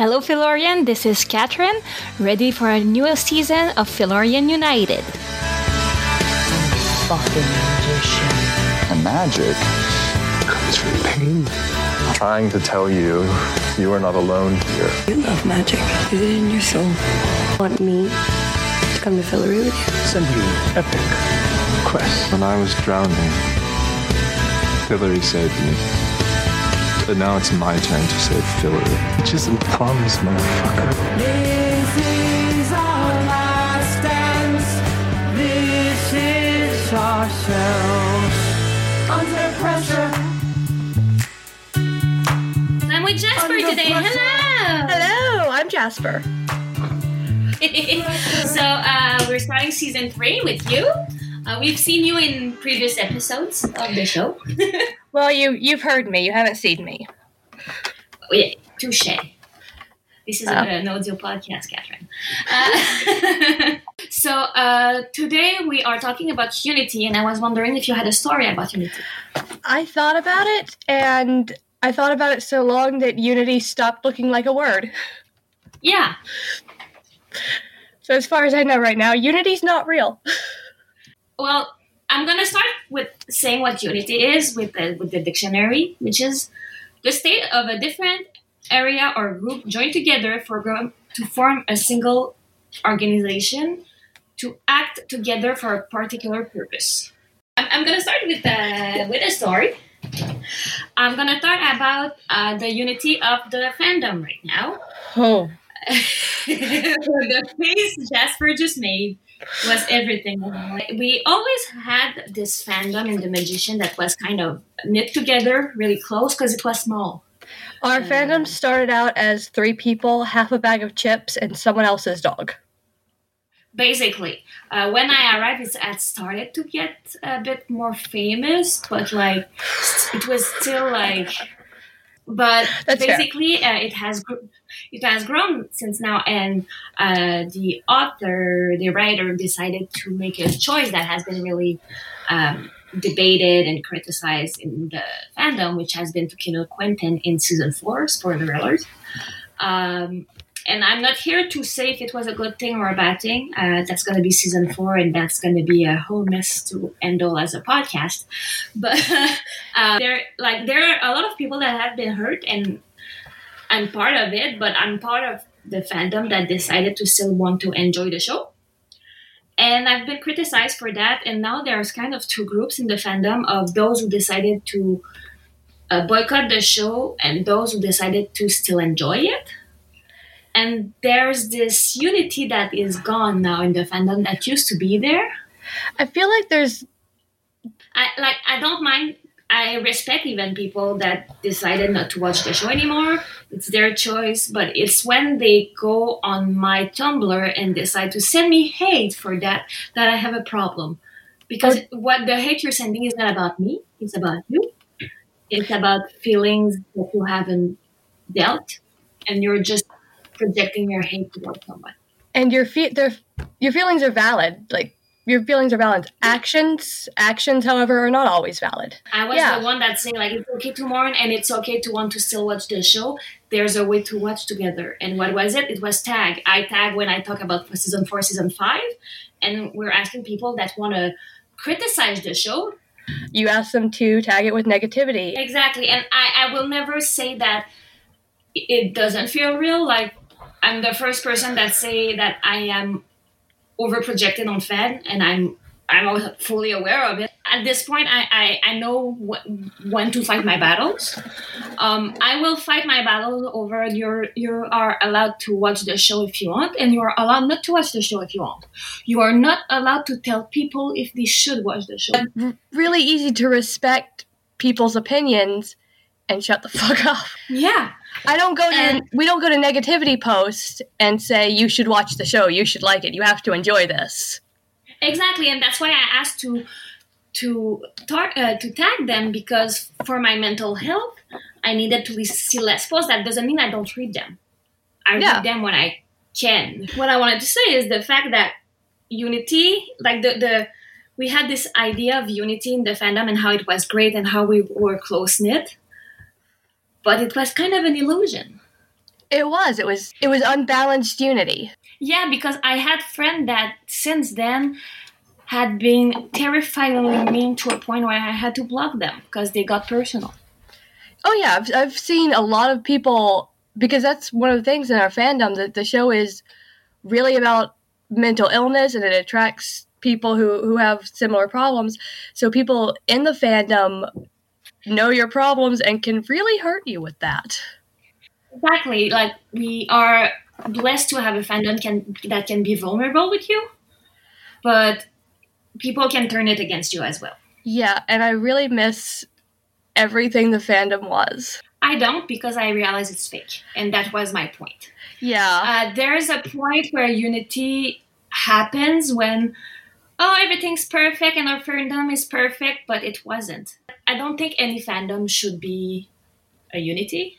Hello, Fillorian. This is Catherine, ready for a new season of Fillorian United. Fucking magician. And magic comes from pain. Trying to tell you, you are not alone here. You love magic. Is it in your soul? Want me to come to Fillory with you? Send you an epic quest. When I was drowning, Fillory saved me. But now it's my turn to save Fillory. Which isn't promise, motherfucker. This is our last dance. This is ourselves under pressure. I'm with Jasper Under today. pressure. Hello. Hello, I'm Jasper. so uh, we're starting season three with you. Uh, we've seen you in previous episodes of the show. Well, you you've heard me. You haven't seen me. Oh, yeah, touche. This is Oh. a, an audio podcast, Catherine. Uh, so uh, today we are talking about Unity, and I was wondering if you had a story about Unity. I thought about it, and I thought about it so long that Unity stopped looking like a word. Yeah. So as far as I know right now, Unity's not real. Well, I'm gonna start with saying what unity is with the with the dictionary, which is the state of a different area or group joined together for to form a single organization to act together for a particular purpose. I'm, I'm gonna start with a with a story. I'm gonna talk about uh, the unity of the fandom right now. Oh. the face Jasper just made was everything. We always had this fandom in the magician that was kind of knit together really close because it was small. Our fandom started out as three people, half a bag of chips, and someone else's dog. Basically, uh, when I arrived, it had started to get a bit more famous, but like it was still like. But That's basically, uh, it has gr- it has grown since now, and uh, the author, the writer, decided to make a choice that has been really um, debated and criticized in the fandom, which has been to kill Quentin in season four. Spoiler alert. Um, and I'm not here to say if it was a good thing or a bad thing. Uh, that's going to be season four, and that's going to be a whole mess to handle as a podcast. But uh, there, like, there are a lot of people that have been hurt, and I'm part of it. But I'm part of the fandom that decided to still want to enjoy the show. And I've been criticized for that. And now there's kind of two groups in the fandom of those who decided to uh, boycott the show and those who decided to still enjoy it and there's this unity that is gone now in the fandom that used to be there. I feel like there's I like I don't mind I respect even people that decided not to watch the show anymore. It's their choice, but it's when they go on my Tumblr and decide to send me hate for that that I have a problem. Because what the hate you're sending is not about me, it's about you. It's about feelings that you haven't dealt and you're just projecting your hate towards someone. and your fe- their your feelings are valid. Like your feelings are valid. Actions, actions, however, are not always valid. I was Yeah. the one that saying like it's okay to mourn and it's okay to want to still watch the show. There's a way to watch together. And what was it? It was tag. I tag when I talk about season four, season five, and we're asking people that want to criticize the show. You ask them to tag it with negativity. Exactly. And I, I will never say that it doesn't feel real. Like I'm the first person that say that I am over projected on Fen and I'm I'm fully aware of it. At this point, I, I, I know wh- when to fight my battles. Um, I will fight my battle over you're you are allowed to watch the show if you want, and you are allowed not to watch the show if you want. You are not allowed to tell people if they should watch the show. Really easy to respect people's opinions and shut the fuck up. Yeah, I don't go to And- we don't go to negativity posts and say you should watch the show, you should like it, you have to enjoy this. Exactly, and that's why I asked to to tar- uh, to tag them because for my mental health, I needed to see less posts. That doesn't mean I don't read them. I Yeah. read them when I can. What I wanted to say is the fact that unity, like the the we had this idea of unity in the fandom and how it was great and how we were close knit, but it was kind of an illusion. It was. It was. It was unbalanced unity. Yeah, because I had friend that since then had been terrifyingly mean to a point where I had to block them because they got personal. Oh yeah, I've, I've seen a lot of people because that's one of the things in our fandom that the show is really about mental illness and it attracts people who who have similar problems. So people in the fandom know your problems and can really hurt you with that. Exactly. Like we are blessed to have a fandom can that can be vulnerable with you, but people can turn it against you as well. Yeah, and I really miss everything the fandom was. I don't because I realize it's fake, and that was my point. Yeah. Uh, there's a point where unity happens when oh everything's perfect and our fandom is perfect, but it wasn't. I don't think any fandom should be a unity.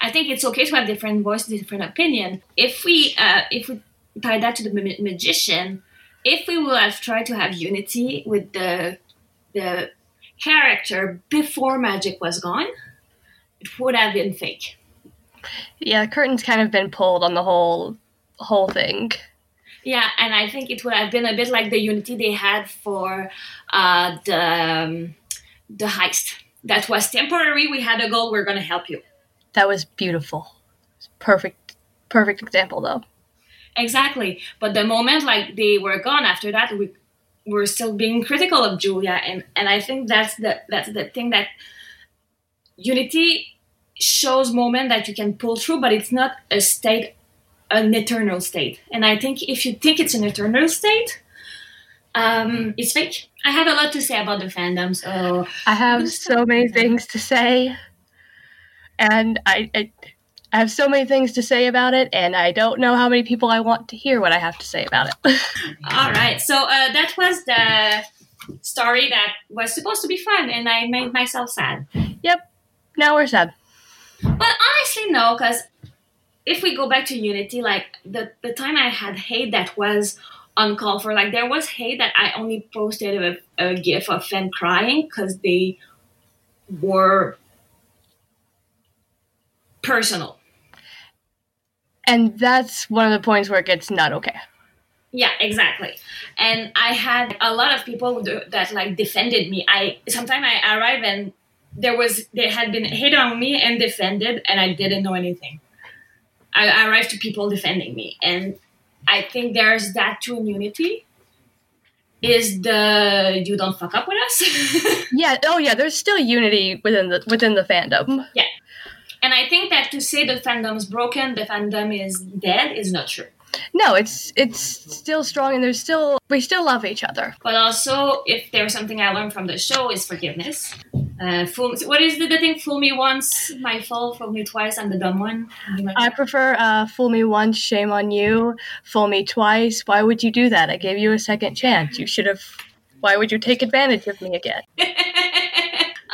I think it's okay to have different voices, different opinion. If we uh, if we tie that to the ma- magician, if we would have tried to have unity with the the character before magic was gone, it would have been fake. yeah, curtain's kind of been pulled on the whole whole thing. Yeah, and I think it would have been a bit like the unity they had for uh, the um, the heist. That was temporary. We had a goal. We're gonna help you. That was beautiful. Perfect perfect example though. Exactly. But the moment like they were gone after that, we were still being critical of Julia, and and I think that's the that's the thing that unity shows moment that you can pull through, but it's not a state, an eternal state. And I think if you think it's an eternal state, um, it's fake. I have a lot to say about the fandom, so I have so many things to say, and I, I I have so many things to say about it, and I don't know how many people I want to hear what I have to say about it. All right. So uh, that was the story that was supposed to be fun, and I made myself sad. yep. Now we're sad. But honestly, no, because if we go back to Unity, like the the time I had hate that was uncalled for, like there was hate that I only posted a, a gif of Fen crying because they were personal. And that's one of the points where it gets not okay. Yeah, exactly. And I had a lot of people that like defended me. I sometimes I arrive and there was they had been hate on me and defended, and I didn't know anything. I, I arrived to people defending me, and I think there's that too in Unity. Is the you don't fuck up with us? Yeah. Oh yeah. There's still unity within the within the fandom. Yeah. And I think that to say the fandom's broken, the fandom is dead, is not true. No, it's it's still strong, and there's still we still love each other. But also, if there's something I learned from the show, is forgiveness. Uh, fool, what is the, the thing? Fool me once, my fault. Fool me twice, I'm the dumb one. Like I prefer uh, fool me once, shame on you. Fool me twice. Why would you do that? I gave you a second chance. You should have. Why would you take advantage of me again?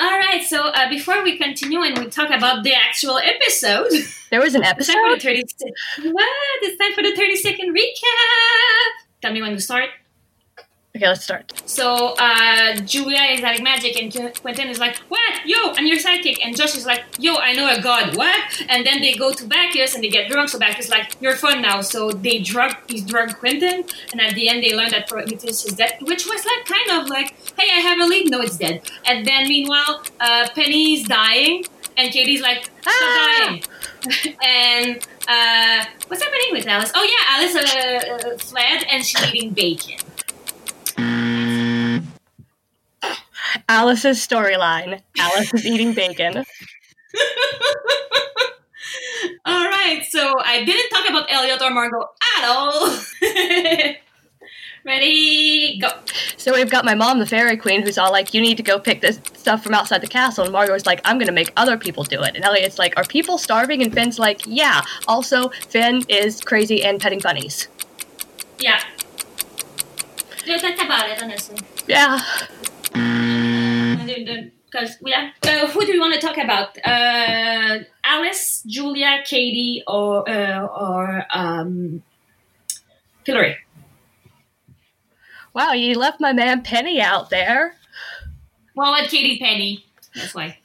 All right. So uh, before we continue and we talk about the actual episode, There was an it's time for the episode. thirty. se- What? It's time for the thirty second recap. Tell me when to start. Okay, let's start. So uh, Julia is like magic, and Quentin is like, "What? Yo, I'm your sidekick." And Josh is like, "Yo, I know a god. What?" And then they go to Bacchus and they get drunk. So Bacchus is like, "You're fun now." So they drug, he's drug Quentin, and at the end they learn that Prometheus is dead, which was like kind of like, "Hey, I have a lead." No, it's dead. And then meanwhile, uh, Penny's dying, and Kady's like, "Stop Ah! dying." and uh, what's happening with Alice? Oh yeah, Alice uh, uh, fled, and she's eating bacon. Alice's storyline. Alice is eating bacon. all right, so I didn't talk about Elliot or Margot at all. Ready, go. So we've got my mom, the fairy queen, who's all like, "You need to go pick this stuff from outside the castle." And Margot's like, "I'm gonna make other people do it." And Elliot's like, "Are people starving?" And Fen's like, "Yeah." Also, Fen is crazy and petting bunnies. Yeah. Yeah, that's about it, honestly. Yeah. Because yeah, uh, who do we want to talk about? Uh, Alice, Julia, Kady, or uh, or um, Fillory? Wow, you left my man Penny out there. Well, let Kady Penny. That's why.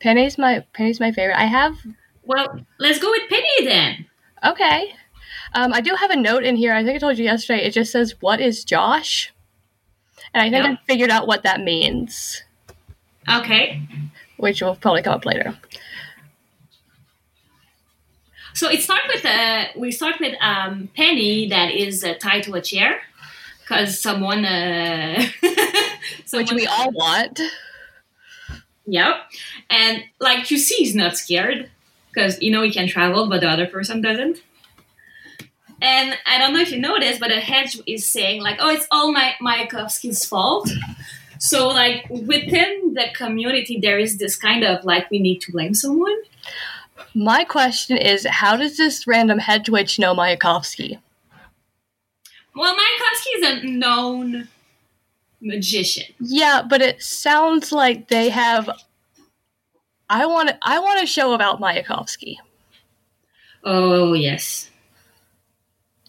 Penny's my Penny's my favorite. I have Well, let's go with Penny then. Okay. Um, I do have a note in here. I think I told you yesterday. It just says, "What is Josh?" And I think Yeah. I figured out what that means, Okay. which will probably come up later. So it starts with uh, we start with um, Penny that is uh, tied to a chair because someone, uh, Which we all want. Yep. And like you see, he's not scared because you know he can travel, but the other person doesn't. And I don't know if you noticed, but a hedge is saying like, "Oh, it's all my Mayakovsky's fault." So like within the community, there is this kind of like we need to blame someone. My question is, how does this random hedge witch know Mayakovsky? Well, Mayakovsky is a known magician. Yeah, but it sounds like they have. I want. I want a show about Mayakovsky. Oh yes.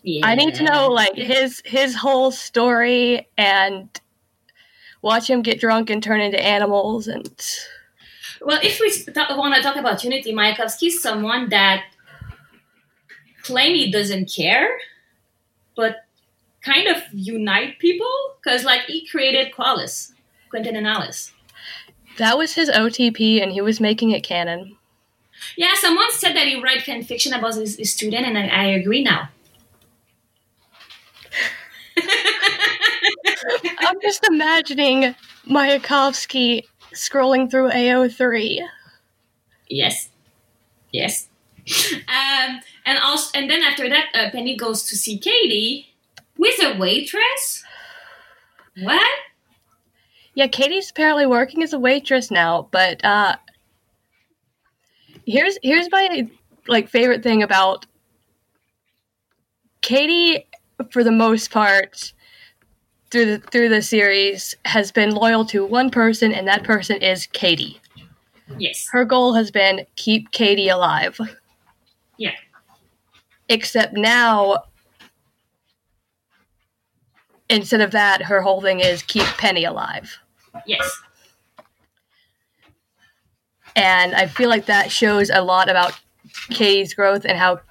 Yeah. I need to know like his his whole story and watch him get drunk and turn into animals and Well, if we want to talk about unity, Mayakovsky is someone that claim he doesn't care, but kind of unite people because, like, he created Qualis, Quentin and Alice. that was his OTP and he was making it canon. Yeah, someone said that he write fan fiction about his, his student, and I, I agree now. I'm just imagining Mayakovsky scrolling through AO3. Yes, yes. Um, and also, and then after that, uh, Penny goes to see Kady with a waitress. What? Yeah, Kady's apparently working as a waitress now, but uh here's here's my like favorite thing about Kady for the most part through the through the series has been loyal to one person and that person is Kady. Yes. Her goal has been keep Kady alive. Yeah. Except now instead of that her whole thing is keep Penny alive. Yes. And I feel like that shows a lot about Kady's growth and how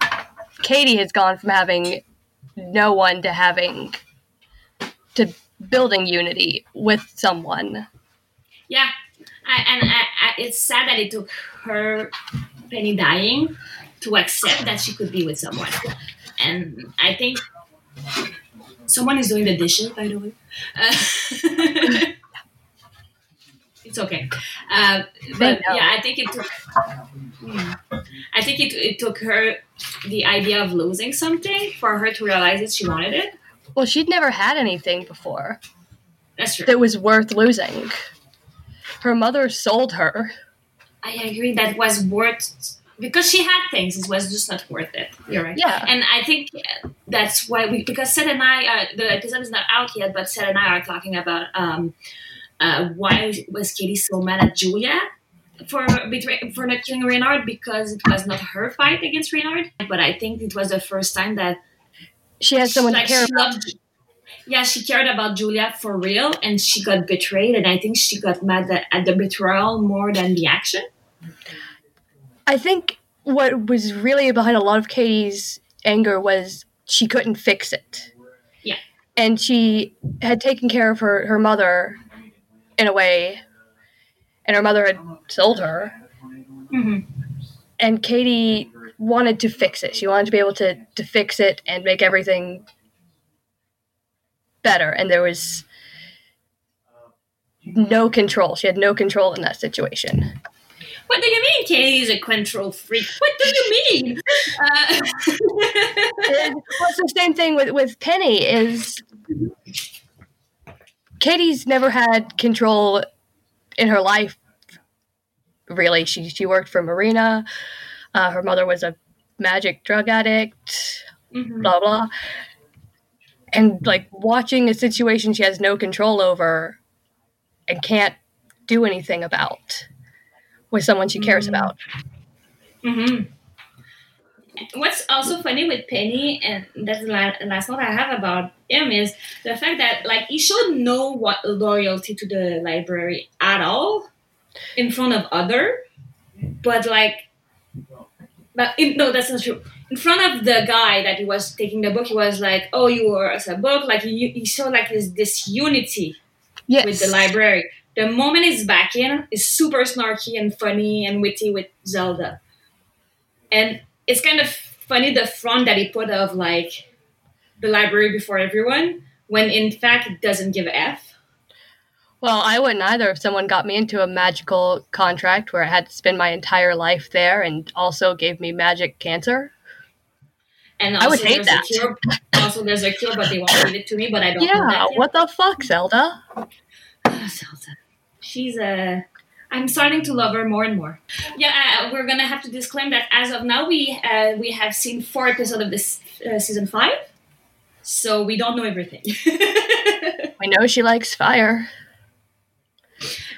Kady has gone from having no one to having to building unity with someone. Yeah, I, and I, I, it's sad that it took her Penny dying to accept that she could be with someone. And I think someone is doing the dishes, by the way. Uh, it's okay, uh, but yeah, I think it took. I think it, it took her the idea of losing something for her to realize that she wanted it. Well, she'd never had anything before That's true. that was worth losing. Her mother sold her. I agree that was worth because she had things. It was just not worth it. You're right. Yeah. And I think that's why we because Seth and I uh, the episode is not out yet, but Seth and I are talking about um, uh, why was Kady so mad at Julia for betray, for not killing Reynard because it was not her fight against Reynard, but I think it was the first time that She had someone like, to care loved- yeah, she cared about Julia for real, and she got betrayed, and I think she got mad at, at the betrayal more than the action. I think what was really behind a lot of Kady's anger was she couldn't fix it. Yeah. And she had taken care of her, her mother in a way, and her mother had sold her. hmm And Kady wanted to fix it. She wanted to be able to, to fix it and make everything better. And there was no control. She had no control in that situation. What do you mean Kady's a control freak? What do you mean? Uh, And it's the same thing with, with Penny is Kady's never had control in her life really. She she worked for Marina. Uh, her mother was a magic drug addict, mhm. blah blah. And like watching a situation she has no control over and can't do anything about with someone she cares about. Mhm. What's also funny with Penny, and that's the last note I have about him, is the fact that like he showed no what loyalty to the library at all in front of other, but like but in, no, that's not true. In front of the guy that he was taking the book, he was like, "Oh, you were as a book." Like he, he showed like his disunity Yes. with the library. The moment he's back in, is super snarky and funny and witty with Zelda, and it's kind of funny the front that he put of like the library before everyone, when in fact it doesn't give a f. Well, I wouldn't either if someone got me into a magical contract where I had to spend my entire life there and also gave me magic cancer. And I would hate that. cure. Also, there's a cure, but they won't give it to me. But I don't. Yeah, what the fuck, Zelda? Zelda. She's a. I'm starting to love her more and more. Yeah, uh, we're gonna have to disclaim that as of now, we uh, we have seen four episodes of this uh, season five, so we don't know everything. We know she likes fire.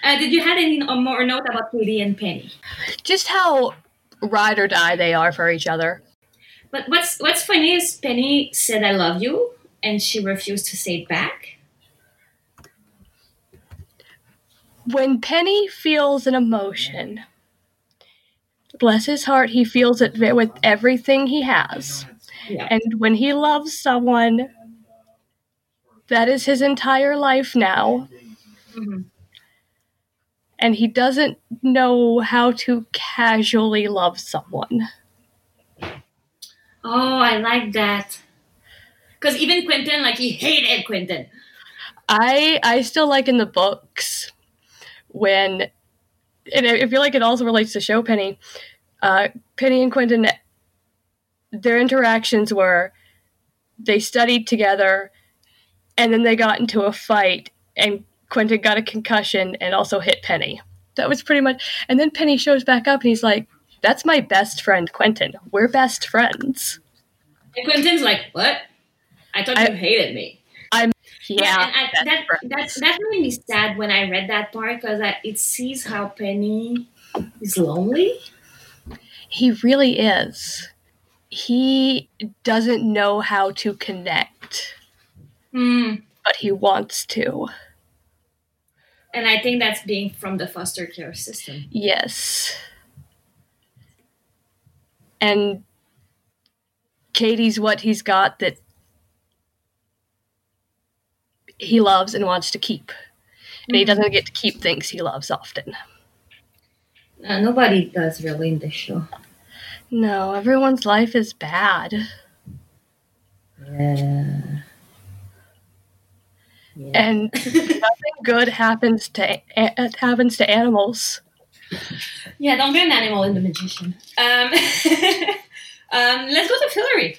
uh, did you have any more note about Kady and Penny? Just how ride or die they are for each other. But what's what's funny is Penny said "I love you" and she refused to say it back. When Penny feels an emotion, bless his heart, he feels it with everything he has. Yeah. And when he loves someone, that is his entire life now. Mhm. And he doesn't know how to casually love someone. Oh, I like that. Because even Quentin, like he hated Quentin. I I still like in the books when and I feel like it also relates to show Penny. Uh, Penny and Quentin, their interactions were they studied together, and then they got into a fight, and Quentin got a concussion and also hit Penny. That was pretty much. And then Penny shows back up, and he's like, "That's my best friend, Quentin. We're best friends." And Quentin's like, "What? I thought I- you hated me." Yeah, and I, that, that that made me sad when I read that part because it sees how Penny is lonely. He really is. He doesn't know how to connect, Hmm. but he wants to. And I think that's being from the foster care system. Yes. And Kady's what he's got that he loves and wants to keep. And he doesn't get to keep things he loves often. Uh, nobody does really in this show. No, everyone's life is bad. Yeah. And nothing good happens to a- happens to animals. Yeah, don't be an animal in the magician. Um, um, let's go to Fillory.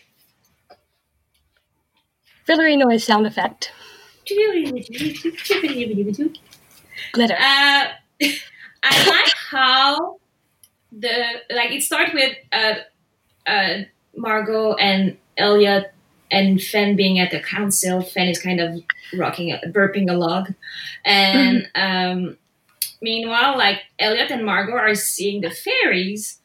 Fillory noise sound effect. Glitter. Uh, I like how the like it starts with uh, uh, Margot and Elliot and Fen being at the council. Fen is kind of rocking, burping a log, and um, meanwhile, like Elliot and Margot are seeing the fairies.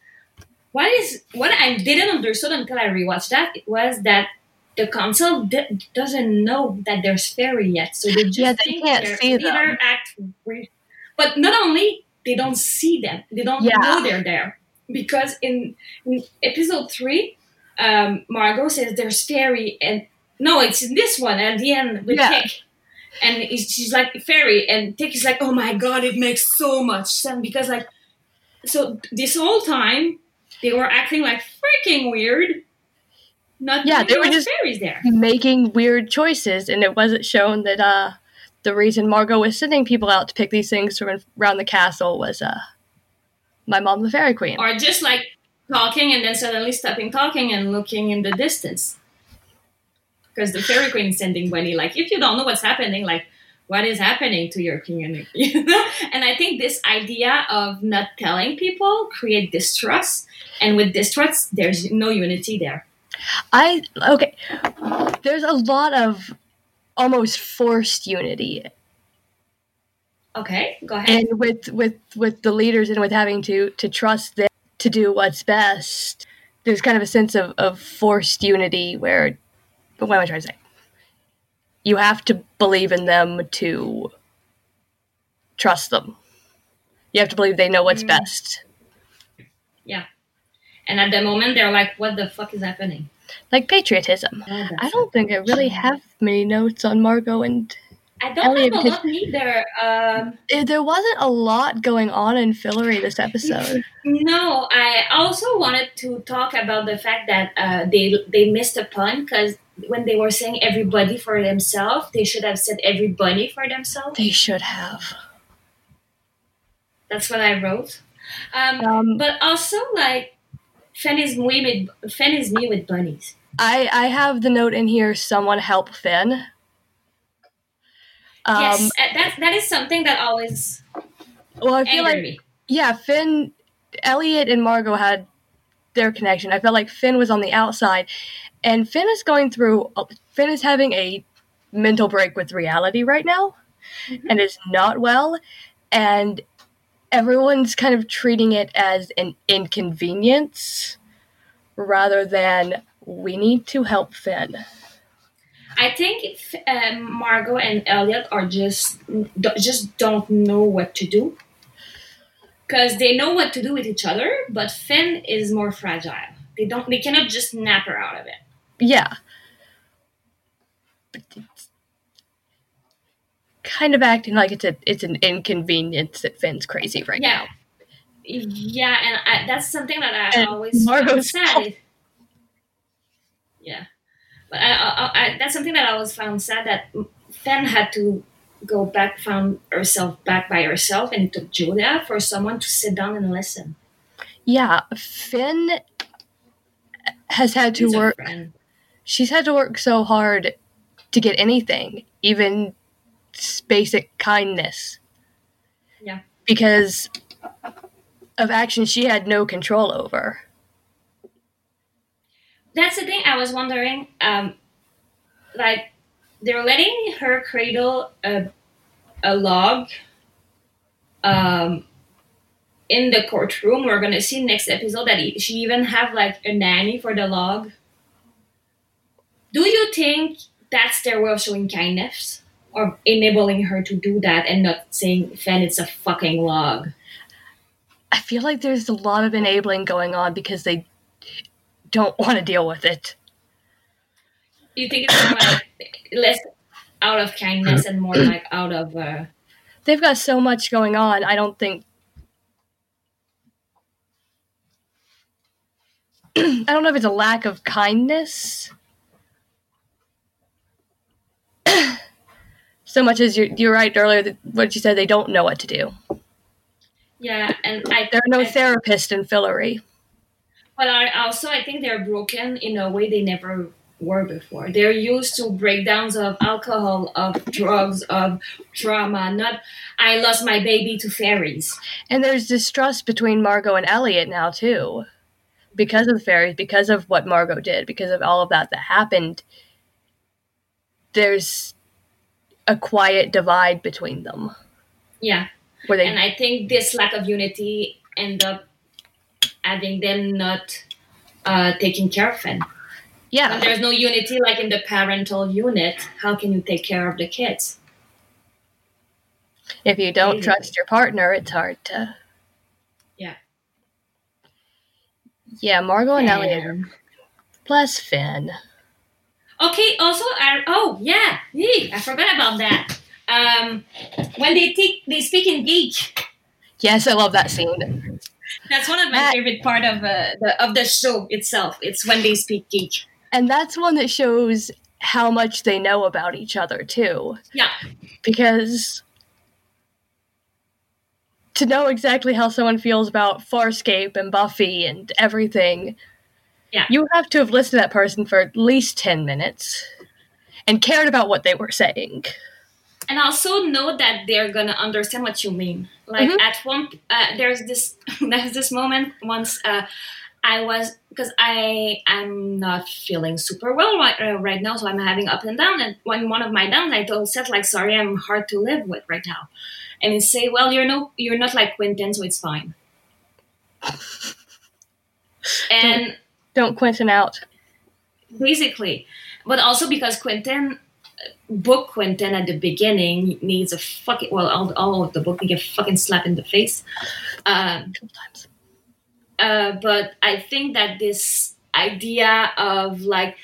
What is what I didn't understand until I rewatched that it was that the council d- doesn't know that there's fairy yet, so they just Yeah, they think can't they're see them. either act weird. But not only they don't see them, they don't Yeah. know they're there because in, in episode three, um, Margot says there's fairy, and no, it's in this one at the end with Yeah. Tick. And it's, she's like fairy, and Tick is like, "Oh my god, it makes so much sense because like, so this whole time they were acting like freaking weird. Not Yeah, they there were just- fairies there. making weird choices, and it wasn't shown that uh, the reason Margot was sending people out to pick these things from around the castle was uh, my mom, the fairy queen. or just like talking and then suddenly stopping talking and looking in the distance. Because the fairy queen is sending Wendy, like, if you don't know what's happening, like, what is happening to your community? And I think this idea of not telling people create distrust, and with distrust, there's no unity there. I okay. There's a lot of almost forced unity, Okay, go ahead. and with with with the leaders and with having to to trust them to do what's best. There's kind of a sense of, of forced unity where, but what am I trying to say? You have to believe in them to trust them. You have to believe they know what's mm. best. Yeah. And at the moment, they're like, "What the fuck is happening?" Like patriotism. Oh, I don't think I really have many notes on Margot and I don't Elliot, have a lot either. Um, eh, there wasn't a lot going on in Fillory this episode. no, I also wanted to talk about the fact that uh, they they missed a pun because when they were saying everybody for themselves, they should have said everybody for themselves. They should have. That's what I wrote. Um, Um, but also like Fen is me with Fen is me with bunnies. I I have the note in here. Someone help Fen. Um, yes, uh, that that is something that always Well, I feel like me. yeah, Fen, Elliot, and Margot had their connection. I felt like Fen was on the outside, and Fen is going through. Fen is having a mental break with reality right now, and is not well, and everyone's kind of treating it as an inconvenience rather than we need to help Fen. I think if, um, Margot and Elliot are just just don't know what to do because they know what to do with each other, but Fen is more fragile. They don't. They cannot just snap her out of it. Yeah. But it's kind of acting like it's a it's an inconvenience that Fen's crazy right Yeah. now. Yeah, and I, that's something that I And always found sad. fault. Yeah, but I, I, that's something that I always found sad that Fen had to go back, found herself back by herself, and it took Julia for someone to sit down and listen. Yeah, Fen has had to He's work she's had to work so hard to get anything, even basic kindness. Yeah. Because of actions she had no control over. That's the thing. I was wondering, um, like they're letting her cradle a, a log. Um, in the courtroom, we're gonna see next episode that she even have like a nanny for the log. Do you think that's their way of showing kindness, or enabling her to do that and not saying, "Fen, it's a fucking log"? I feel like there's a lot of enabling going on because they don't want to deal with it. You think it's more like less out of kindness and more like out of uh, They've got so much going on. I don't think. I don't know if it's a lack of kindness so much as you're, you're right earlier that what you said they don't know what to do. yeah, and I There are no I- therapists in Fillory. But I also I think they're broken in a way they never were before. They're used to breakdowns of alcohol, of drugs, of trauma. Not I lost my baby to fairies. And there's distrust between Margot and Elliot now too. Because of the fairies, because of what Margot did, because of all of that that happened. There's a quiet divide between them Yeah, where they and I think this lack of unity end up having them not uh, taking care of it. When yeah there's no unity, like in the parental unit, how can you take care of the kids? if you don't trust your partner it's hard to Yeah. yeah margot and elliot plus finn Okay. Also, I, oh yeah, yee, I forgot about that. Um, when they take they speak in geek. yes i love that scene That's one of my That- favorite part of uh, the of the show itself. It's when they speak geek. and that's one that shows how much they know about each other too Yeah, because to know exactly how someone feels about Farscape and Buffy and everything, Yeah. you have to have listened to that person for at least 10 minutes and cared about what they were saying. and also know that they're gonna understand what you mean. Like Mhm. at one, uh, there's this there's this moment once uh, I was because I I'm not feeling super well right, uh, right now, so I'm having up and down. And when one of my downs, I told Seth like, "Sorry, I'm hard to live with right now," and he say, "Well, you're no you're not like Quentin, so it's fine." And Don't Quentin out. basically but also because quentin book quentin at the beginning needs a fucking well all, all of the book need a fucking slap in the face um, Sometimes. uh, but I think that this idea of like,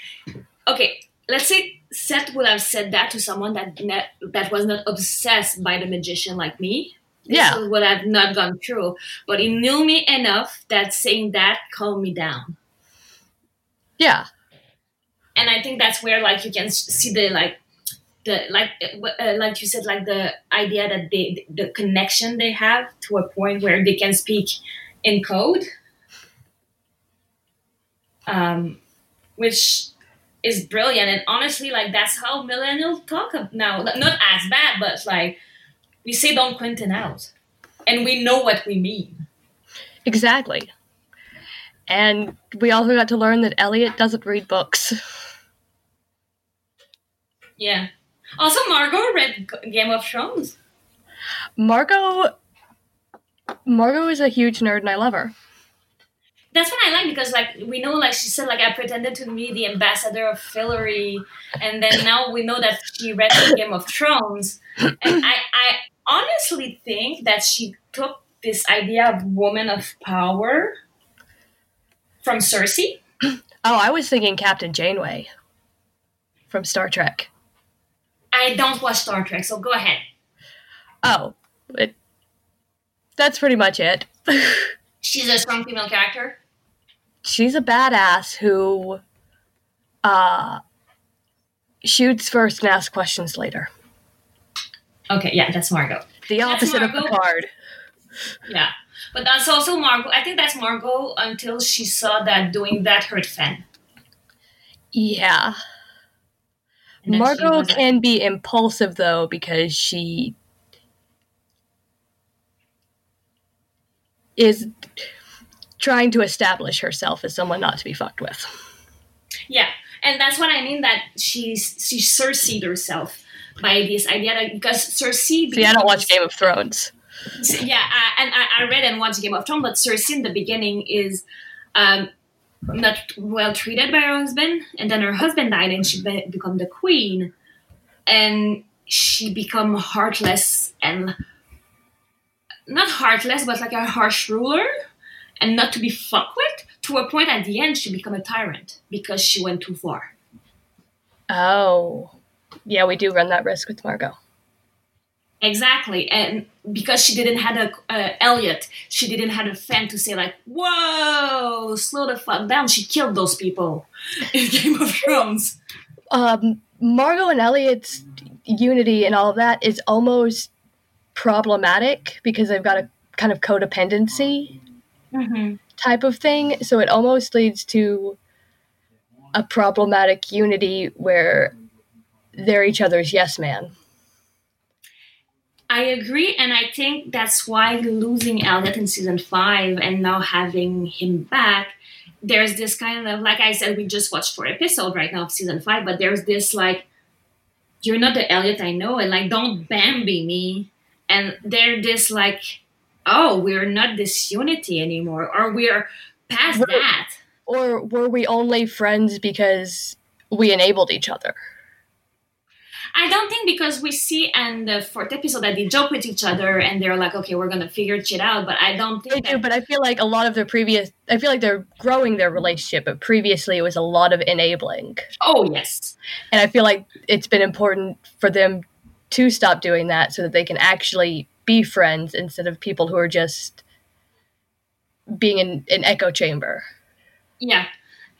okay, let's say Seth would have said that to someone that ne- that was not obsessed by the magician like me. Yeah. would have not gone through. But he knew me enough that saying that calmed me down. Yeah. and I think that's where like you can see the like the like uh, like you said like the idea that they the connection they have to a point where they can speak in code. Um which is brilliant. And honestly like that's how millennials talk now. Not as bad but like we say don't quentin out and we know what we mean. Exactly. And we also got to learn that Elliot doesn't read books. yeah also margot read game of thrones Margot Margot is a huge nerd and I love her. that's what I like because like we know like she said like I pretended to be the ambassador of Fillory and then now we know that she read the Game of Thrones and I, I honestly think that she took this idea of woman of power from Cersei. Oh, I was thinking Captain Janeway from Star Trek. I don't watch Star Trek, so go ahead. Oh, it, that's pretty much it. She's a strong female character. She's a badass who uh, shoots first and asks questions later. Okay, yeah, that's Margot. The That's opposite of Margot. Picard. Yeah, but that's also Margot. I think that's Margot until she saw that doing that hurt Fen. Yeah. And then she Margot like- can be impulsive though because she is trying to establish herself as someone not to be fucked with. Yeah, and that's what I mean that she's she Cersei'd herself by this idea that because Cersei. See, I don't watch Game of Thrones. Yeah, I, and I, I read and watched Game of Thrones, but Cersei in the beginning is um, not well treated by her husband, and then her husband died, and she be- become the queen, and she become heartless and not heartless, but like a harsh ruler, and not to be fucked with. To a point, at the end, she become a tyrant because she went too far. Oh. Yeah, we do run that risk with Margot. Exactly, and because she didn't have a uh, Elliot, she didn't have a fan to say like, "Whoa, slow the fuck down." She killed those people in Game of Thrones. Um, Margot and Elliot's unity and all of that is almost problematic because they've got a kind of codependency Mm-hmm. type of thing. So it almost leads to a problematic unity where they're each other's yes man. I agree, and I think that's why losing Elliot in season five and now having him back, there's this kind of like I said, we just watched four episodes right now of season five, but there's this like, you're not the Elliot I know, and like don't Bambi me, and they're this like, oh, we're not this unity anymore, or we're past We're- that. Or were we only friends because we enabled each other? I don't think because we see in the fourth episode that they joke with each other and they're like, okay, we're gonna figure shit out. But I don't think They that do, but I feel like a lot of their previous I feel like they're growing their relationship, but previously it was a lot of enabling. Oh yes, And I feel like it's been important for them to stop doing that so that they can actually be friends instead of people who are just being in an echo chamber. yeah.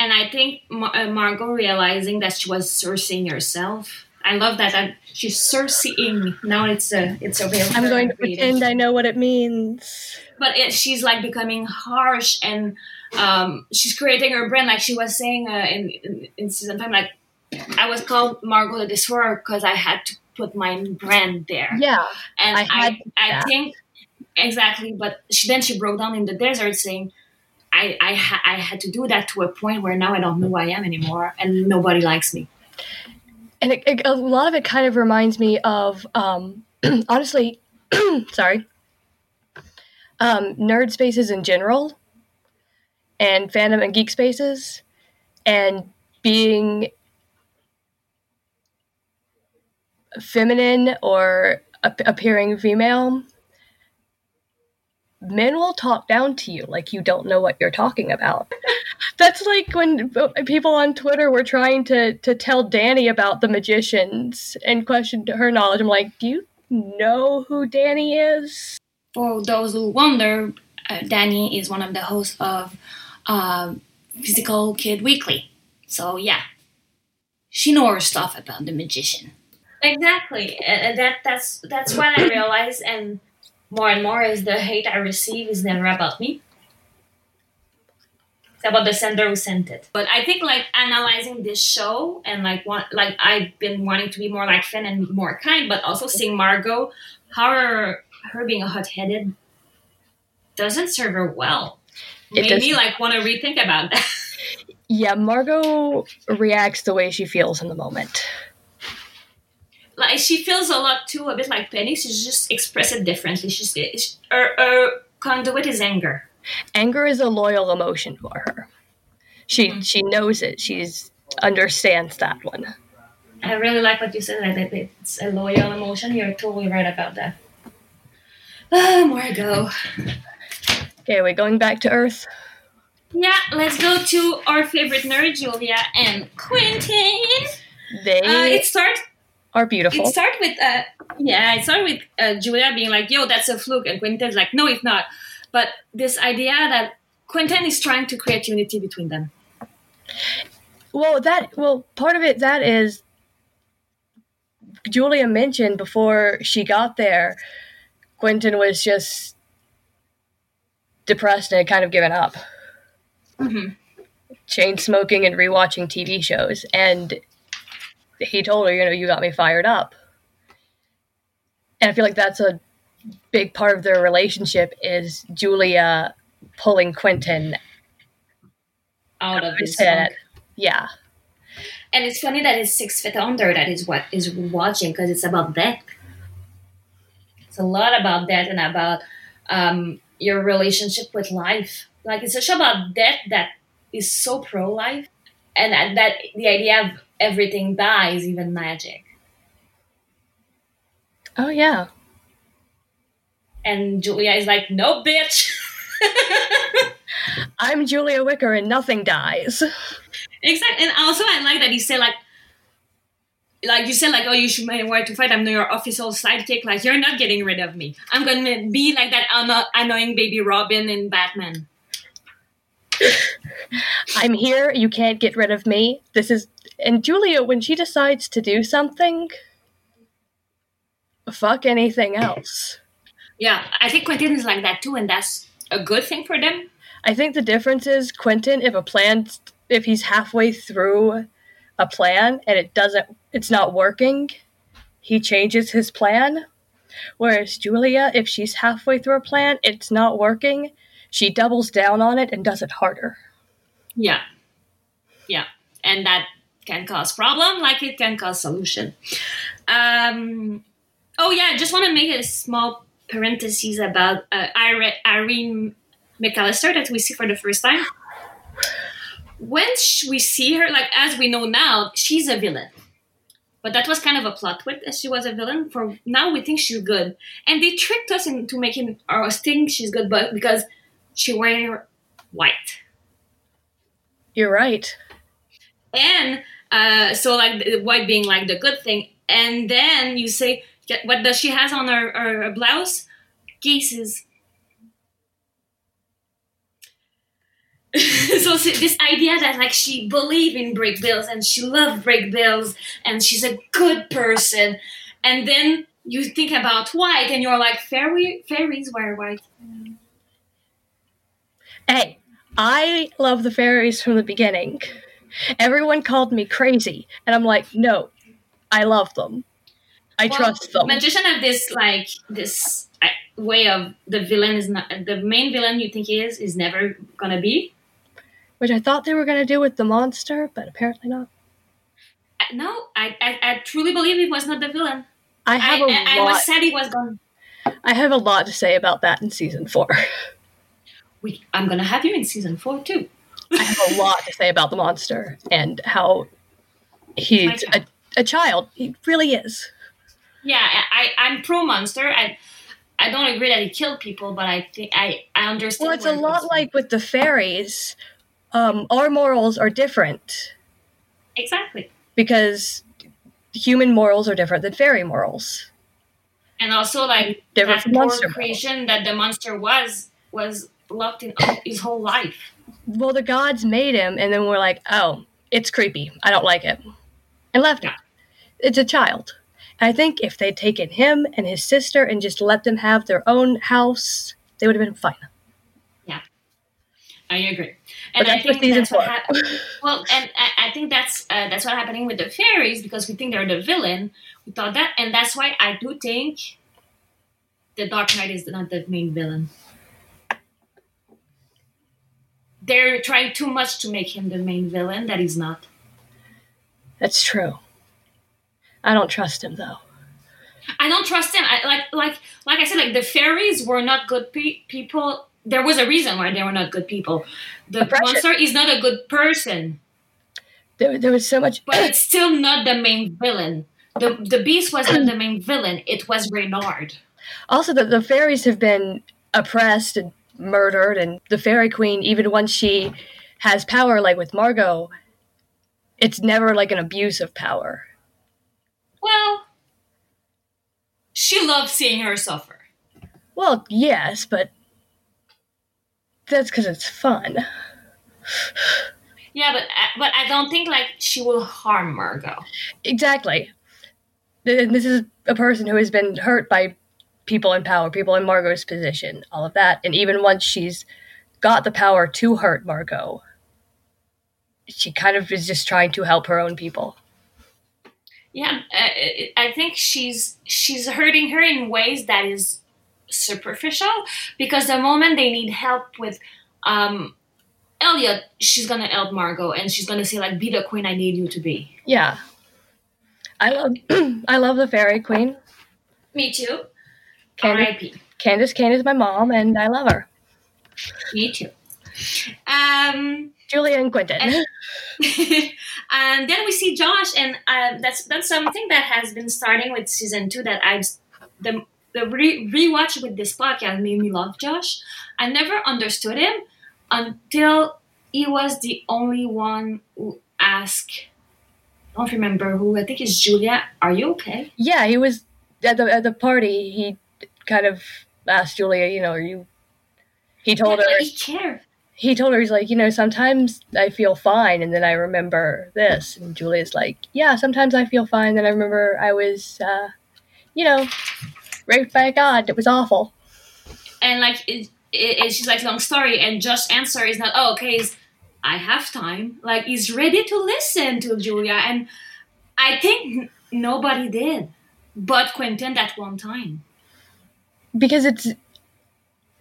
And I think Mar- uh, Margot realizing that she was Cerseiing herself. I love that. i she's Cerseiing. Now it's a it's a real. I'm going to pretend I know what it means. but it, she's like becoming harsh and um, she's creating her brand like she was saying uh, in, in in season five like i was called margot the destroyer because i had to put my brand there Yeah. and I i i, think exactly but she, then she broke down in the desert saying I, I, ha- I had to do that to a point where now I don't know who I am anymore and nobody likes me. And it, it- a lot of it kind of reminds me of, um, honestly, sorry, um, nerd spaces in general, and fandom and geek spaces, and being feminine or ap- appearing female men will talk down to you like you don't know what you're talking about. That's like when people on Twitter were trying to to tell Danny about the magicians and questioned her knowledge. I'm like, do you know who Danny is? For those who wonder, uh, Danny is one of the hosts of uh, Physical Kid Weekly. So yeah, she knows her stuff about the magician. Exactly, and that that's that's what I realized, and more and more is the hate I receive is never about me. It's about the sender who sent it. But I think like analyzing this show and like want like I've been wanting to be more like Finn and more kind, but also seeing Margo, how her her being a hot headed doesn't serve her well. It Made doesn't. like want to rethink about that. Yeah, Margo reacts the way she feels in the moment. Like she feels a lot too, a bit like Penny. She just express it differently. She's it's- her, her conduit is anger. Anger is a loyal emotion for her. She she knows it. She's understands that one. I really like what you said. That it's a loyal emotion. You're totally right about that. Ah, more go. Okay, we going back to Earth. Yeah, let's go to our favorite nerd, Julia and Quentin. They Uh, it starts. Are beautiful. It started with uh, yeah, it started with uh, Julia being like, "Yo, that's a fluke," and Quentin's like, "No, it's not." But this idea that Quentin is trying to create unity between them. Well, that well, part of it that is Julia mentioned before she got there. Quentin was just depressed and had kind of given up. Mhm. Chain smoking and rewatching TV shows, and he told her, you know, you got me fired up. And I feel like that's a big part of their relationship is Julia pulling Quentin Out of his head. Yeah. And it's funny that it's Six Feet Under that is what is watching because it's about death. It's a lot about death and about um, your relationship with life. Like it's a show about death that is so pro life, and that, that the idea of everything dies, even magic. Oh yeah. And Julia is like, "No, bitch." I'm Julia Wicker and nothing dies. Exactly, and also I like that he said like, like you said like, oh, you should know where to fight. I'm your official sidekick. Like you're not getting rid of me. I'm gonna be like that anno- annoying baby Robin in Batman. I'm here, you can't get rid of me. This is and Julia when she decides to do something fuck anything else. Yeah, I think Quentin is like that too, and that's a good thing for them. I think the difference is Quentin if a plan if he's halfway through a plan and it doesn't it's not working, he changes his plan. Whereas Julia, if she's halfway through a plan, it's not working, she doubles down on it and does it harder. Yeah, yeah, and that can cause problem, like it can cause solution. Um, oh yeah, just want to make a small parenthesis about uh, Irene McAllister that we see for the first time. When we see her, like as we know now, she's a villain. But that was kind of a plot twist she was a villain. For now, we think she's good, and they tricked us into making us think she's good, but because she wear white. You're right. And uh, so like white being like the good thing. And then you say what does she has on her, her, blouse? Cases. So s- this idea that like she believe in Brakebills and she love Brakebills and she's a good person. And then you think about white and you're like fairy fairies wear white. Hey, I love the fairies from the beginning. Everyone called me crazy, and I'm like, no, I love them. I Well, trust them. Magician have this like this uh, way of the villain is not the main villain you think he is is never gonna be. Which I thought they were to do with the monster, but apparently not. No, I, I I truly believe he was not the villain. I I have a I, I lot. was sad he was gone. I have a lot to say about that in season four. We, I'm gonna have you in season four too. Have a lot to say about the monster and how he's a, a child. He really is. Yeah, I, I'm pro monster. I I don't agree that he killed people, but I think I I understand. Well, it's a lot like with the fairies. Um, our morals are different exactly, because human morals are different than fairy morals. and also like Different that monster creation that the monster was was locked in his whole life. Well, the gods made him, and then we're like, oh, it's creepy. I don't like it. And left it. It's a child. And I think if they'd taken him and his sister and just let them have their own house, they would have been fine. Yeah, I agree, But and I think that's what hap- well, and I, I think that's uh, that's what happening with the fairies because we think they're the villain. We thought that, and that's why I do think the Dark Knight is not the main villain. They're trying too much to make him the main villain. That he's not. That's true. I don't trust him, though. I don't trust him. I, like like like I said, like the fairies were not good pe- people. There was a reason why they were not good people. The Oppression. monster is not a good person. There, there was so much. but it's still not the main villain. The the beast was not the main villain. It was Reynard. Also, the, the fairies have been oppressed and murdered, and the fairy queen, even once she has power, like with Margo, it's never like an abuse of power. Well, she loves seeing her suffer. Well, yes, but that's because it's fun. Yeah, but uh, but I don't think like she will harm Margo. Exactly. And this is a person who has been hurt by people in power, people in Margo's position, all of that. And even once she's got the power to hurt Margo, she kind of is just trying to help her own people. Yeah, I I think she's she's hurting her in ways that is superficial because the moment they need help with um Eliot, she's gonna help Margo and she's gonna say like, "Be the queen I need you to be." Yeah. I love I love the fairy queen. Me too. Candis. Candis Cayne is my mom and I love her. Me too. Um. Julia and Quentin. And- and then we see Josh, and uh, that's that's something that has been starting with season two. That I've the the re- rewatch with this podcast made me love Josh. I never understood him until he was the only one who asked. I don't remember who. I think it's Julia. Are you okay? yeah, he was at the at the party. He kind of asked Julia, you know, are you? He told Yeah, her. he told her he's like, you know, sometimes I feel fine, and then I remember this. And Julia's like, yeah, sometimes I feel fine, then I remember I was, uh, you know, raped by a god. It was awful. and like it, it, it's just like long story and Josh's answer is not oh okay I have time like he's ready to listen to Julia and I think n- nobody did but Quentin that one time because it's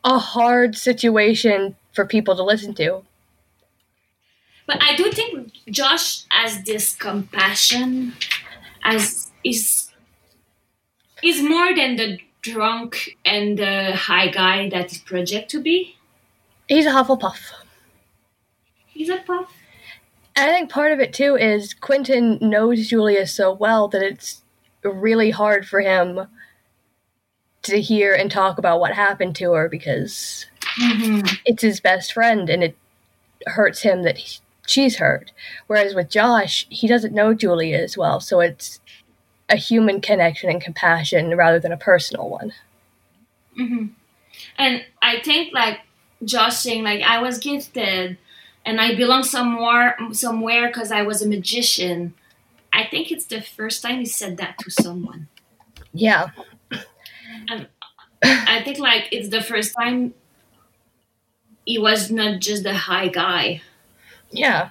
a hard situation for people to listen to. but I do think Josh has this compassion as is is more than the drunk and the high guy that is project to be He's a Hufflepuff. he's a puff And I think part of it too is Quentin knows Julia so well that it's really hard for him to hear and talk about what happened to her because mm-hmm. it's his best friend and it hurts him that he, she's hurt. Whereas with Josh, he doesn't know Julia as well, so it's a human connection and compassion rather than a personal one. Mm-hmm. And I think like Josh saying like I was gifted and I belong somewhere somewhere because I was a magician. I think it's the first time he said that to someone. Yeah, I think like it's the first time he was not just a high guy. Yeah.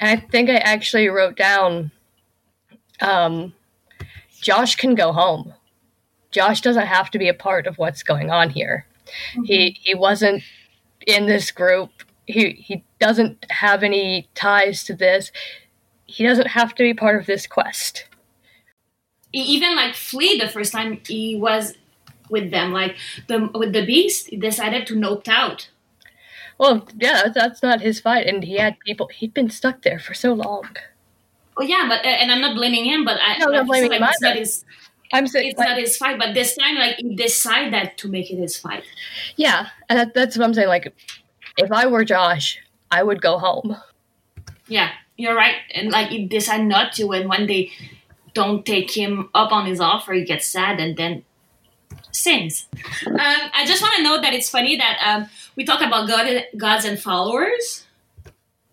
And I think I actually wrote down um, Josh can go home. Josh doesn't have to be a part of what's going on here. He he wasn't in this group. He he doesn't have any ties to this. He doesn't have to be part of this quest. He even like flee the first time he was with them. Like the with the beast, he decided to nope out. Well, yeah, that's not his fight, and he had people. He'd been stuck there for so long. Well, yeah, but and I'm not blaming him, but I No, I'm not blaming like, him it's not his I'm saying, it's not his fight, but this time, like he decided to make it his fight. yeah, and that, that's what I'm saying. Like, if I were Josh, I would go home. Yeah, you're right. And like he decided not to, and when they don't take him up on his offer, he gets sad and then sings. Um, I just want to note that it's funny that um, we talk about God, gods and followers,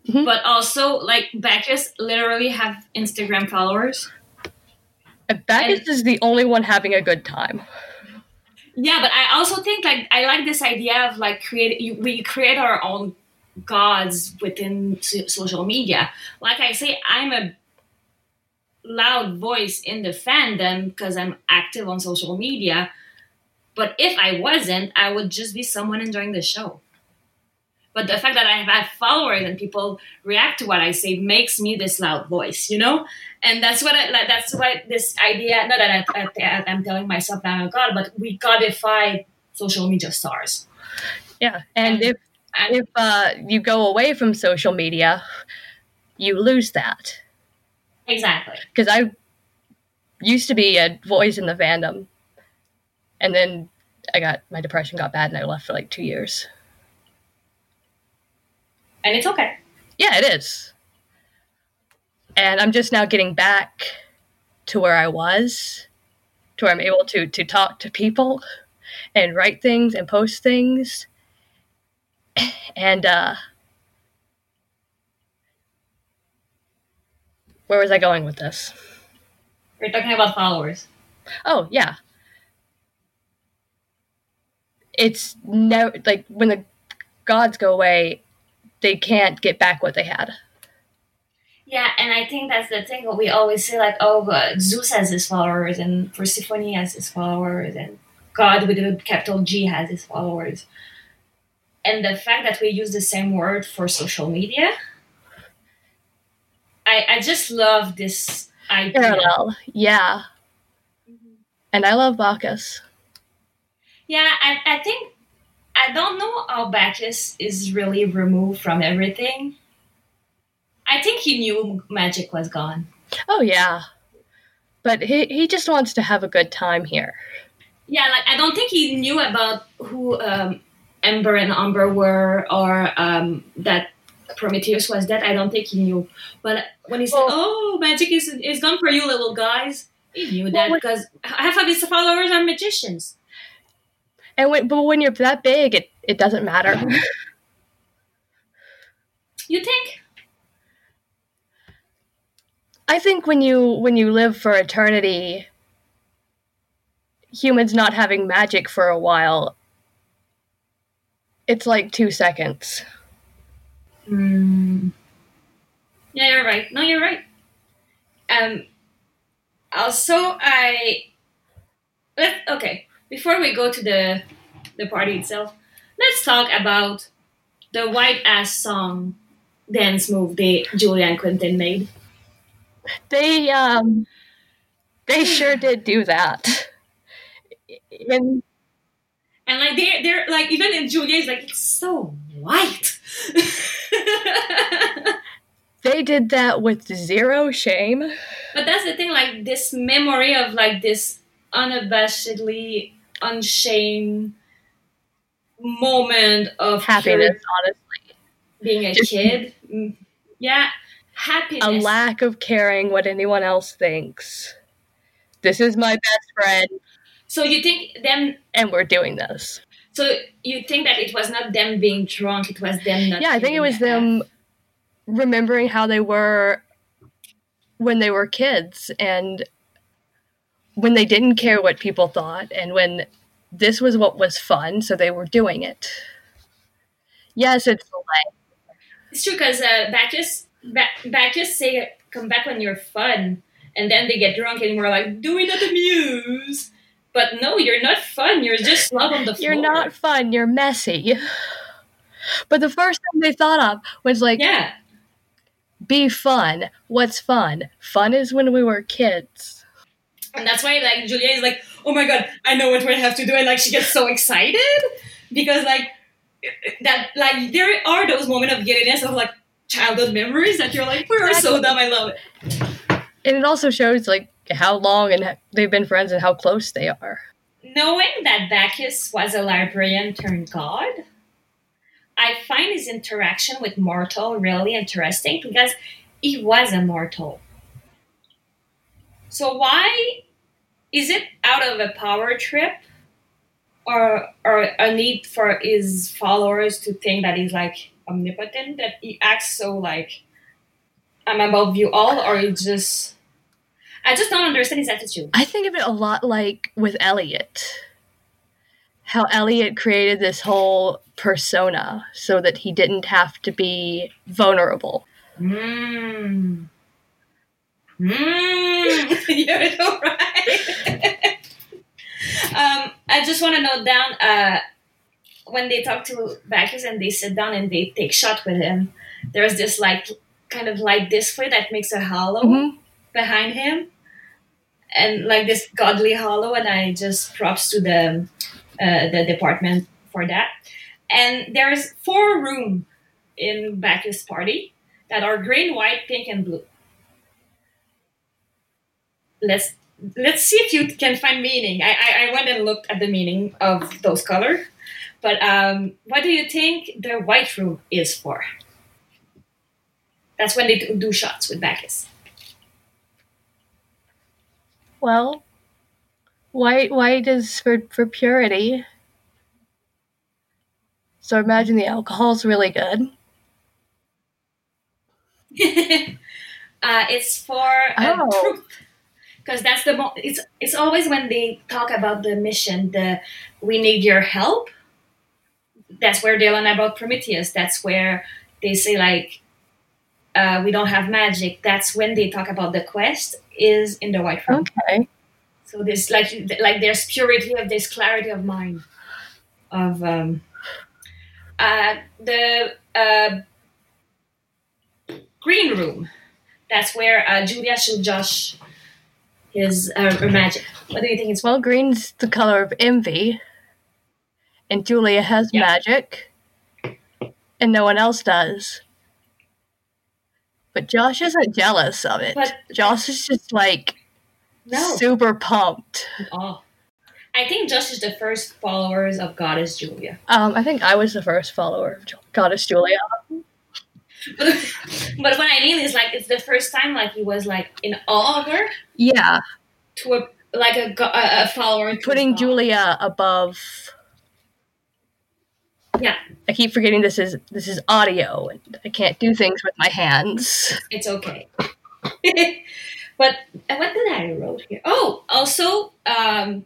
Mhm. but also like Bacchus literally have Instagram followers. Bacchus is the only one having a good time. Yeah, but I also think like I like this idea of like create you- we create our own gods within so- social media. Like I say, I'm a loud voice in the fandom because I'm active on social media. But if I wasn't, I would just be someone enjoying the show. But the fact that I have followers and people react to what I say makes me this loud voice, you know. And that's what I like. That's what this idea. Not that I, I, I'm telling myself that I'm a god, but we codify social media stars. Yeah, and if And if uh, you go away from social media, you lose that. Exactly. Because I used to be a voice in the fandom, and then I got my depression got bad, and I left for like two years. And it's okay. Yeah, it is. And I'm just now getting back to where I was, to where I'm able to to talk to people and write things and post things. And uh where was I going with this? We're talking about followers. Oh, yeah. It's no like when the gods go away, they can't get back what they had. Yeah, and I think that's the thing. We always say like, oh, but Zeus has his followers, and Persephone has his followers, and God with a capital G has his followers. And the fact that we use the same word for social media, I I just love this idea. Parallel. Yeah. And I love Bacchus. Yeah, I, I think I don't know how Bacchus is really removed from everything. I think he knew magic was gone. Oh yeah. But he he just wants to have a good time here. Yeah, like I don't think he knew about who um, Ember and Umber were, or um, that Prometheus was dead. I don't think he knew. But when he said, Well- "Oh, magic is is gone for you, little guys," he knew that because half of his followers are magicians. And when but when you're that big it, it doesn't matter. You think? I think when you when you live for eternity humans not having magic for a while it's like 2 seconds. Mm. Yeah, you're right. No, you're right. Um. Also, I let okay. Before we go to the the party itself, let's talk about the white ass song dance move they Julia and Quentin made. They um they sure did do that. And And like they're they're like even in Julia is like it's so white. they did that with zero shame. But that's the thing, like this memory of like this unabashedly unshamed moment of Happiness, pure honestly. being a Just- kid. Mm, Yeah, happiness. A lack of caring what anyone else thinks. This is my best friend, So you think them? and we're doing this. So you think that it was not them being drunk? It was them not. Yeah, I think it was them remembering how they were when they were kids and when they didn't care what people thought and when this was what was fun, so they were doing it. Yes, it's. It's true because uh, Bacchus, ba- Bacchus say, "Come back when you're fun," and then they get drunk and we're like, "Do we not amuse?" But no, you're not fun. You're just slug on the floor. You're not fun, you're messy. But the first thing they thought of was like, Yeah, be fun. What's fun? Fun is when we were kids. and that's why like Julia is like, "Oh my god, I know what we have to do," and like she gets so excited because like that like there are those moments of giddiness of like childhood memories that you're like, "We are so dumb." I love it. And it also shows like how long and they've been friends and how close they are. Knowing that Bacchus was a librarian turned god, I find his interaction with mortal really interesting because he was a mortal. So why is it out of a power trip or or a need for his followers to think that he's like omnipotent that he acts so like I'm above you all or he just I just don't understand his attitude. I think of it a lot like with Eliot. How Eliot created this whole persona so that he didn't have to be vulnerable. Mmm. Mmm. You're so right. um, I just want to note down uh, when they talk to Bacchus and they sit down and they take shot with him. There's this like kind of light display that makes a hollow Mhm. behind him, and like this godly hollow. And I just props to the uh, the department for that. And there's four room in Bacchus party that are green, white, pink, and blue. Let's let's see if you can find meaning. I, I, I went and looked at the meaning of those colors but um, what do you think the white room is for? That's when they do- do shots with Bacchus. Well, white white is for for purity. So imagine the alcohol's really good. uh, it's for uh, Oh. truth because that's the mo- it's it's always when they talk about the mission the we need your help that's where they learn about prometheus that's where they say like uh, we don't have magic that's when they talk about the quest is in the white room Okay. so this like like there's purity of this clarity of mind of um uh the uh green room that's where uh, julia should josh his uh, magic what do you think it's Well, green's the color of envy, and Julia has Yeah. magic, and no one else does. But Josh isn't jealous of it. But- Josh is just like no super pumped. oh i think josh is the first followers of goddess julia Um, I think I was the first follower of Goddess Julia. but, but what i mean is like it's the first time like he was like in awe of her Yeah, to a like a, a, follower putting. Julia above. Yeah I keep forgetting this is this is audio, and I can't do things with my hands. It's okay. but what did I wrote here? Oh, also, um,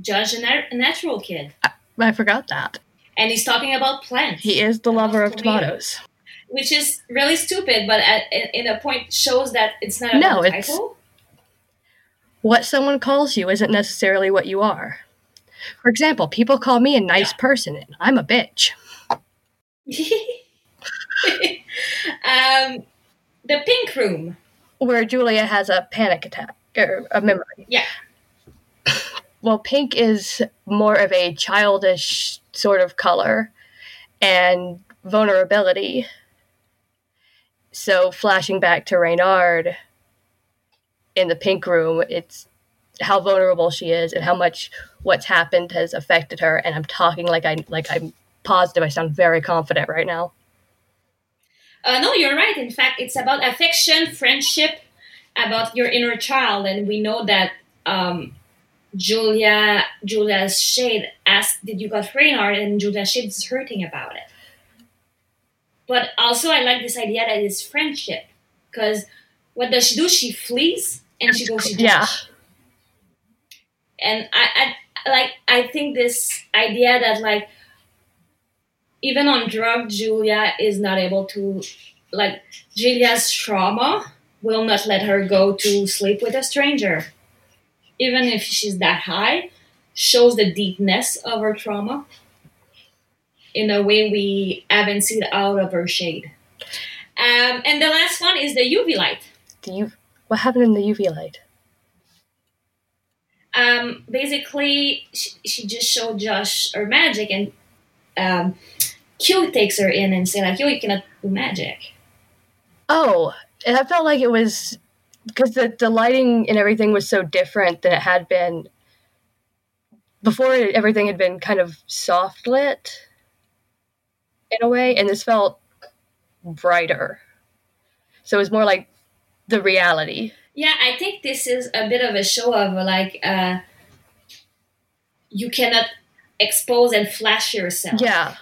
Judge a, nat- natural kid, I forgot that and he's talking about plants, he is the lover of Tomato. tomatoes. which is really stupid, but at, in, in a point shows that it's not No, about it's- title. What someone calls you isn't necessarily what you are. For example, people call me a nice person, and I'm a bitch. um, the pink room. Where Julia has a panic attack or a memory. Yeah. Well, pink is more of a childish sort of color and vulnerability. So, flashing back to Reynard in the pink room, it's how vulnerable she is and how much what's happened has affected her. And I'm talking like I like I'm positive. I sound very confident right now. Uh, no, you're right. In fact, it's about affection, friendship, about your inner child, and we know that um, Julia, Julia's shade asked, "Did you got Reynard?" And Julia's shade is hurting about it. But also, I like this idea that it's friendship, because what does she do? She flees and she goes to Yeah. And I, I like. I think this idea that like even on drug, Julia is not able to, like, Julia's trauma will not let her go to sleep with a stranger. Even if she's that high, shows the deepness of her trauma in a way we haven't seen out of her shade. Um, and the last one is the UV light. The U- what happened in the UV light? Um, basically, she, she just showed Josh her magic, and um, Q takes her in and say like, "Yo, you cannot do magic." Oh, and I felt like it was because the, the lighting and everything was so different than it had been before everything had been kind of soft lit in a way and this felt brighter so it was more like the reality Yeah, I think this is a bit of a show of like uh, you cannot expose and flash yourself. yeah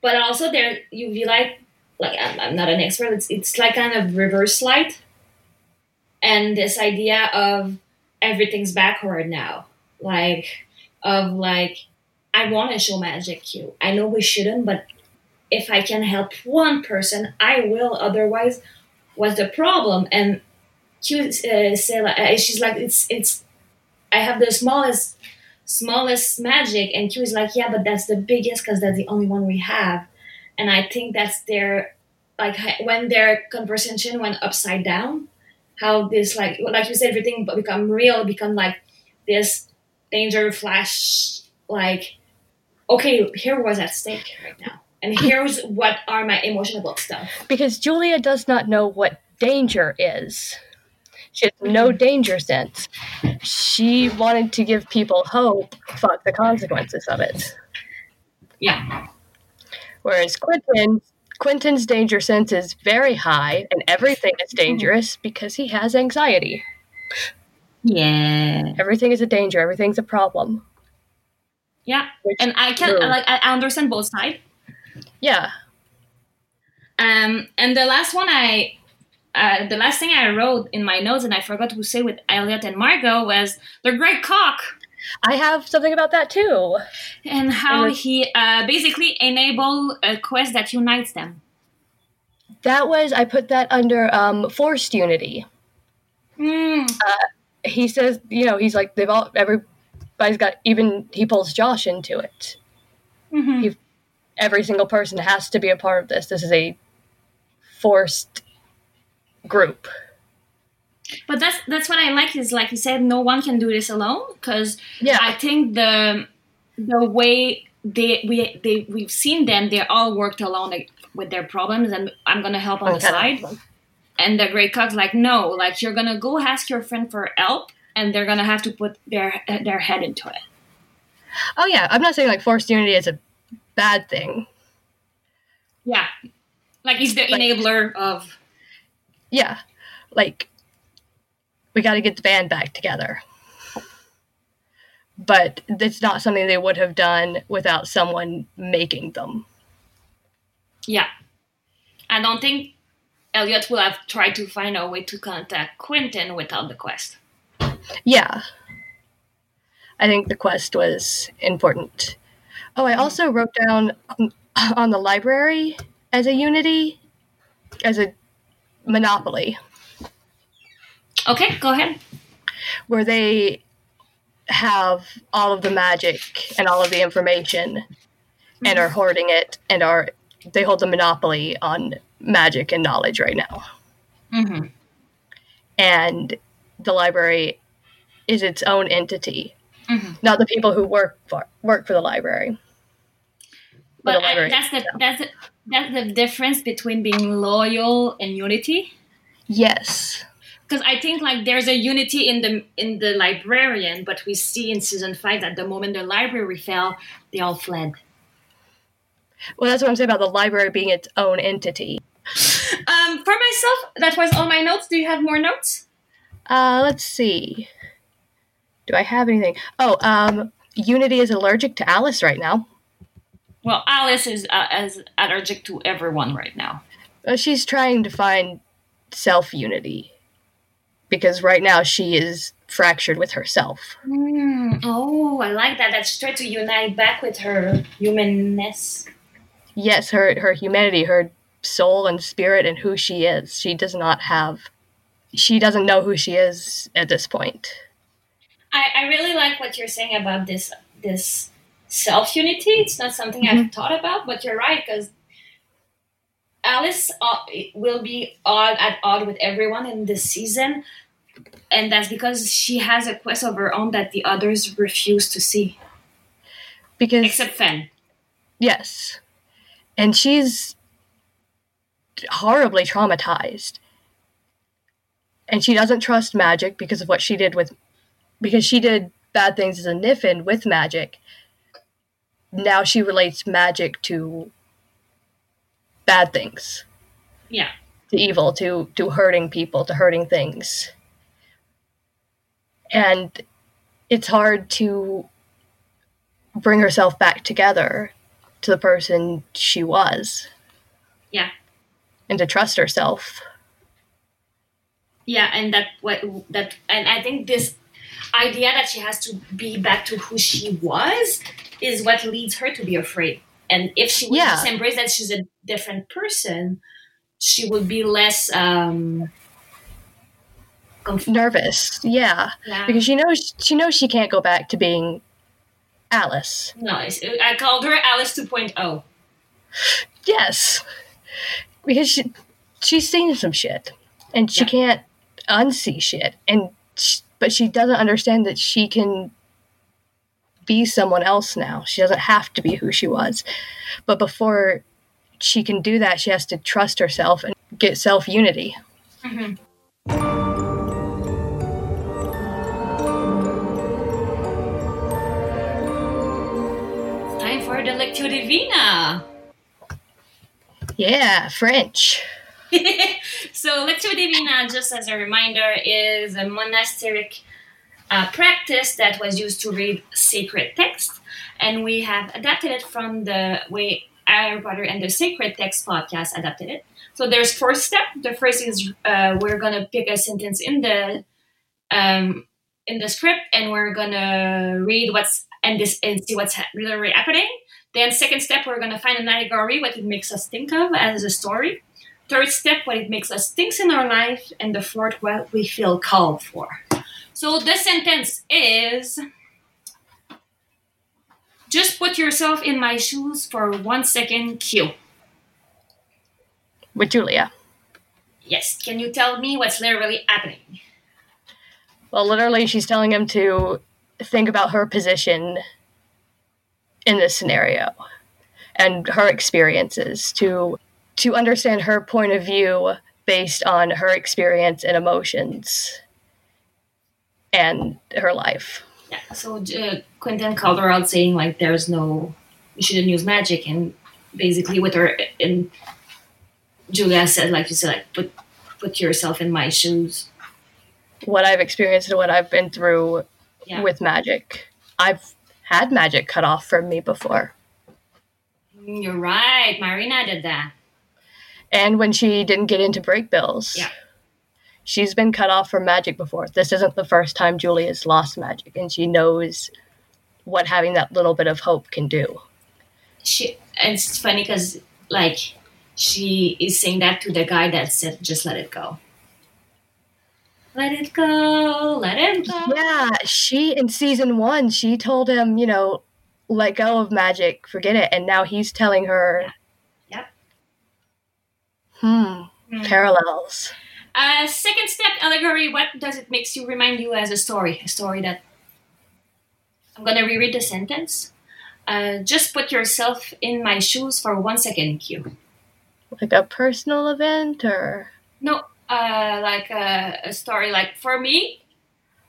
But also there you be like like I'm, I'm not an expert. It's it's like kind of reverse light, and this idea of everything's backward now, like of like I want to show magic Q. I know we shouldn't, but if I can help one person, I will. Otherwise, what's the problem? And Q uh, say like, uh, she's like it's it's I have the smallest smallest magic. And Q is like yeah but that's the biggest because that's the only one we have. And I think that's their like when their conversation went upside down how this like like you said everything become real become like this danger flash like okay here was at stake right now and here's what are my emotional stuff. Because julia does not know what danger is. She has no mm-hmm. danger sense. She wanted to give people hope fuck the consequences of it. Yeah. Whereas Quentin, Quentin's danger sense is very high, and everything is mm-hmm. dangerous because he has anxiety. yeah. Everything is a danger. Everything's a problem. yeah. Which- and I can True. like I understand both sides Yeah, Um, and the last one I, uh, the last thing I wrote in my notes and I forgot to say with Eliot and Margo was the great cock I have something about that too. and how And he uh, basically enable a quest that unites them. That was I put that under um, forced unity. Mm, He says, you know, he's like they've all everybody's got even he pulls Josh into it. mhm. He- Every single person has to be a part of this. This is a forced group. But that's that's what I like is like you said, no one can do this alone because Yeah, I think the the way they we they we've seen them, they all worked alone like, with their problems, and I'm gonna help on the side. And the great Cock's like, no, like you're gonna go ask your friend for help, and they're gonna have to put their their head into it. Oh yeah, I'm not saying like forced unity is a bad thing. Yeah, like he's the Like- enabler of. Yeah, like we got to get the band back together. But it's not something they would have done without someone making them. Yeah, I don't think Eliot will have tried to find a way to contact Quentin without the quest. Yeah. I think the quest was important. Oh, I also wrote down on the library as a unity, as a monopoly, Okay, go ahead. where they have all of the magic and all of the information and are hoarding it and are they hold the monopoly on magic and knowledge right now. Mm-hmm. And the library is its own entity, Mhm. not the people who work for work for the library. But the I, that's the that's the, that's the difference between being loyal and unity. Yes. Because I think like there's a unity in the in the librarian, but we see in season five that the moment the library fell, they all fled. Well, that's what I'm saying about the library being its own entity. Um, for myself, that was all my notes. Do you have more notes? Uh, let's see. Do I have anything? Oh, um, Unity is allergic to Alice right now. Well, Alice is uh, as allergic to everyone right now. She's trying to find self unity because right now she is fractured with herself. Hmm. Oh, I like that. That's tried to unite back with her humanness. Yes, her her humanity, her soul and spirit, and who she is. She does not have. She doesn't know who she is at this point. I, I really like what you're saying about this this self unity. It's not something I've thought about, but you're right because Alice uh, will be odd at odd with everyone in this season, and that's because she has a quest of her own that the others refuse to see, Because except Fen. Yes. And she's horribly traumatized. and she doesn't trust magic because of what she did with because she did bad things as a Niffin with magic. Now she relates magic to bad things, Yeah. to evil, to to hurting people, to hurting things. And it's hard to bring herself back together to the person she was Yeah. and to trust herself. Yeah, and that what that and I think this idea that she has to be back to who she was is what leads her to be afraid. And if she would Yeah. just embrace that she's a different person, she would be less um Nervous, yeah, yeah. because she knows she knows she can't go back to being Alice. no, it's, I called her Alice oh. 2.0. Yes, because she she's seen some shit, and she Yeah. can't unsee shit, and sh but she doesn't understand that she can be someone else now. She doesn't have to be who she was, but before she can do that, she has to trust herself and get self unity. Time for the Lectio Divina. Yeah, French. so Lectio Divina, just as a reminder, is a monastic uh, practice that was used to read sacred texts, and we have adapted it from the way Harry Potter and the Sacred Text podcast adapted it. So there's four steps. The first is uh, we're gonna pick a sentence in the um, in the script, and we're gonna read what's and this and see what's ha- really happening. Then second step, we're gonna find an allegory, what it makes us think of as a story. Third step, what it makes us think in our life, and the fourth, what we feel called for. So the sentence is just put yourself in my shoes for one second, Q. With Julia. Yes, can you tell me what's literally happening? Well, literally, she's telling him to think about her position in this scenario and her experiences to to understand her point of view based on her experience and emotions and her life. Yeah, so uh, Quentin called her out saying, like, there's no, you shouldn't use magic. And basically, with her, and Julia said, like you said, like, put, put yourself in my shoes. What I've experienced and what I've been through Yeah. with magic. I've had magic cut off from me before. Mm, You're right. Marina did that. And when she didn't get into Brakebills. Yeah. She's been cut off from magic before. This isn't the first time Julia's lost magic, and she knows what having that little bit of hope can do. She, and it's funny because, like, she is saying that to the guy that said, just let it go. Let it go. Let it go. Yeah, she in season one, she told him, you know, let go of magic, forget it, and now he's telling her, Yep. Hmm, Hmm. parallels. Uh, second step allegory. What does it makes you remind you as a story? A story that I'm gonna reread the sentence. Uh, just put yourself in my shoes for one second, Q. Like a personal event, or No, uh, like a, a story. Like for me,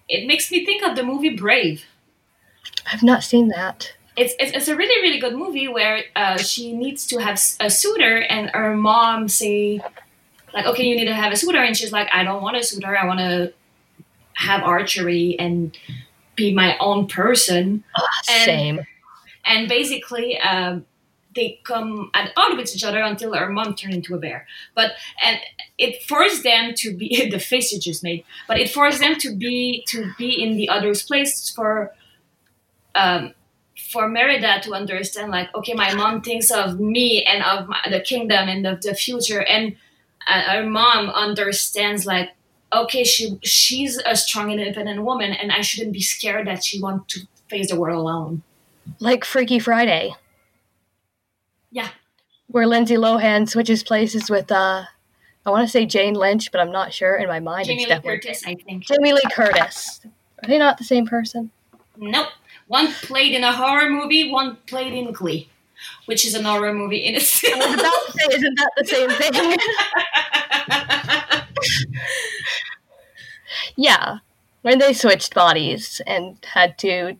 it makes me think of the movie Brave. I've not seen that. It's, it's, it's a really really good movie where uh, she needs to have a suitor and her mom say like okay you need to have a suitor and she's like I don't want a suitor. I want to have archery and be my own person. And- Same. and basically um, they come at odds with each other until her mom turned into a bear. But and it forced them to be the face you just made but it forced them to be to be in the other's place for um, for Merida to understand, like, okay, my mom thinks of me and of my, the kingdom and of the future, and uh, her mom understands, like, okay, she she's a strong and independent woman, and I shouldn't be scared that she wants to face the world alone. Like Freaky Friday, Yeah, where Lindsay Lohan switches places with, uh, I want to say Jane Lynch, but I'm not sure. In my mind, Jamie it's Lee definitely Curtis, I think. Jamie Lee Curtis. Are they not the same person? Nope. One played in a horror movie, one played in Glee, which is an horror movie in I was itself. about to say, isn't that the same thing? Yeah, when they switched bodies and had to,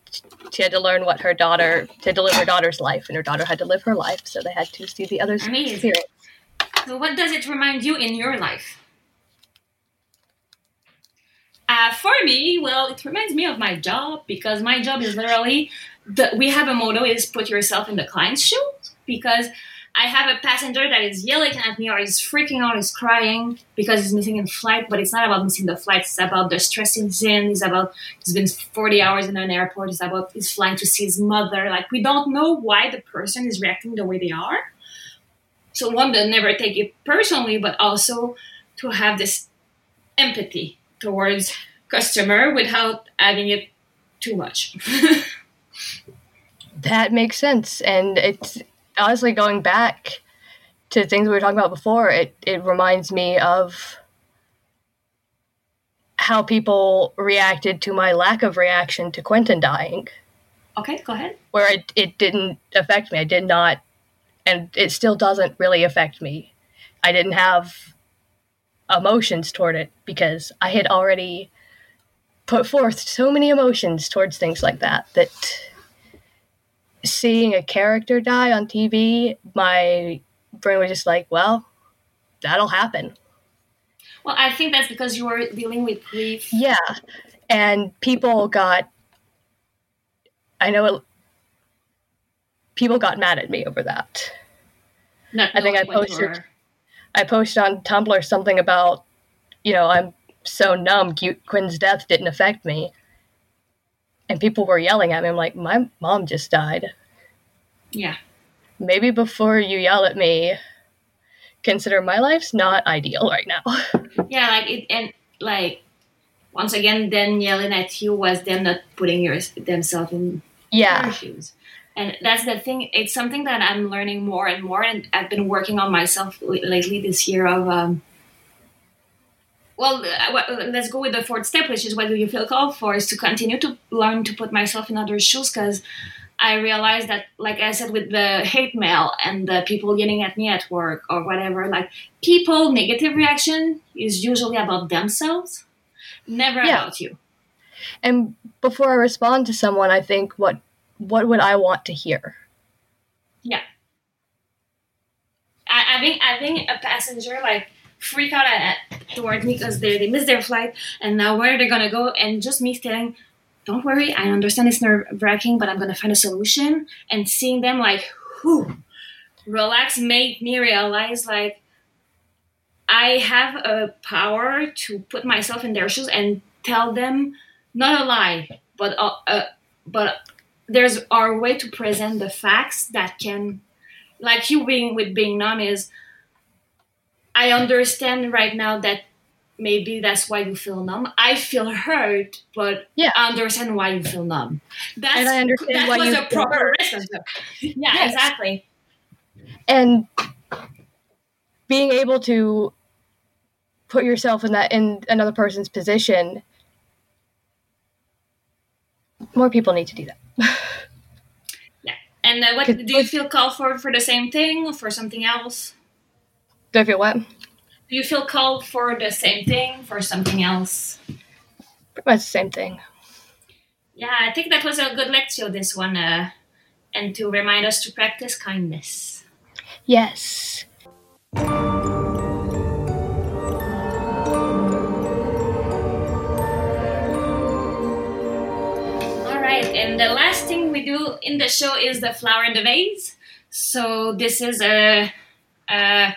she had to learn what her daughter to deliver her daughter's life, and her daughter had to live her life, so they had to see the other's Amazing. experience. So, what does it remind you in your life? Uh, for me, well, it reminds me of my job because my job is literally the, we have a motto is put yourself in the client's shoes because I have a passenger that is yelling at me or is freaking out, is crying because he's missing a flight, but it's not about missing the flight. It's about the stress he's in. It's about he's been 40 hours in an airport. It's about he's flying to see his mother. Like we don't know why the person is reacting the way they are. So one to never take it personally, but also to have this empathy towards customer without adding it too much. That makes sense, and it's honestly going back to things we were talking about before. It it reminds me of how people reacted to my lack of reaction to Quentin dying, okay, go ahead. where it, it didn't affect me. I did not, and it still doesn't really affect me. I didn't have emotions toward it because I had already put forth so many emotions towards things like that that seeing a character die on TV, my brain was just like, well, that'll happen. Well, I think that's because you were dealing with grief. Yeah. And people got, I know it, people got mad at me over that. Not I think I posted- I posted on Tumblr something about, you know, I'm so numb, Quinn's death didn't affect me. And people were yelling at me. I'm like, my mom just died. Yeah. Maybe before you yell at me, consider my life's not ideal right now. Yeah, like it, and like once again, then yelling at you was them not putting your themselves in yeah. their shoes. And that's the thing. It's something that I'm learning more and more, and I've been working on myself lately this year. Of um, well, uh, let's go with the fourth step, which is what do you feel called for? Is to continue to learn to put myself in other shoes because I realized that, like I said, with the hate mail and the people yelling at me at work or whatever, like people negative reaction is usually about themselves, never Yeah. about you. And before I respond to someone, I think, what what would I want to hear? Yeah. I, I think I think a passenger like freak out at, towards me because they, they missed their flight and now where they're gonna go and just me saying, "Don't worry, I understand it's nerve wracking, but I'm gonna find a solution." And seeing them like, whew, relax, made me realize like I have a power to put myself in their shoes and tell them not a lie, but uh, uh, but there's our way to present the facts that can like you being with being numb is i understand right now that maybe that's why you feel numb i feel hurt but Yeah. i understand why you feel numb that's And I understand that why was you a proper relationship yeah Yes. exactly And being able to put yourself in that in another person's position, more people need to do that. and uh, what do you feel called for for the same thing or for something else Do I feel what? do you feel called for the same thing for something else Pretty much the same thing. yeah i think that was a good lecture this one uh, and to remind us to practice kindness Yes. And the last thing we do in the show is the flower in the vase. So this is a, a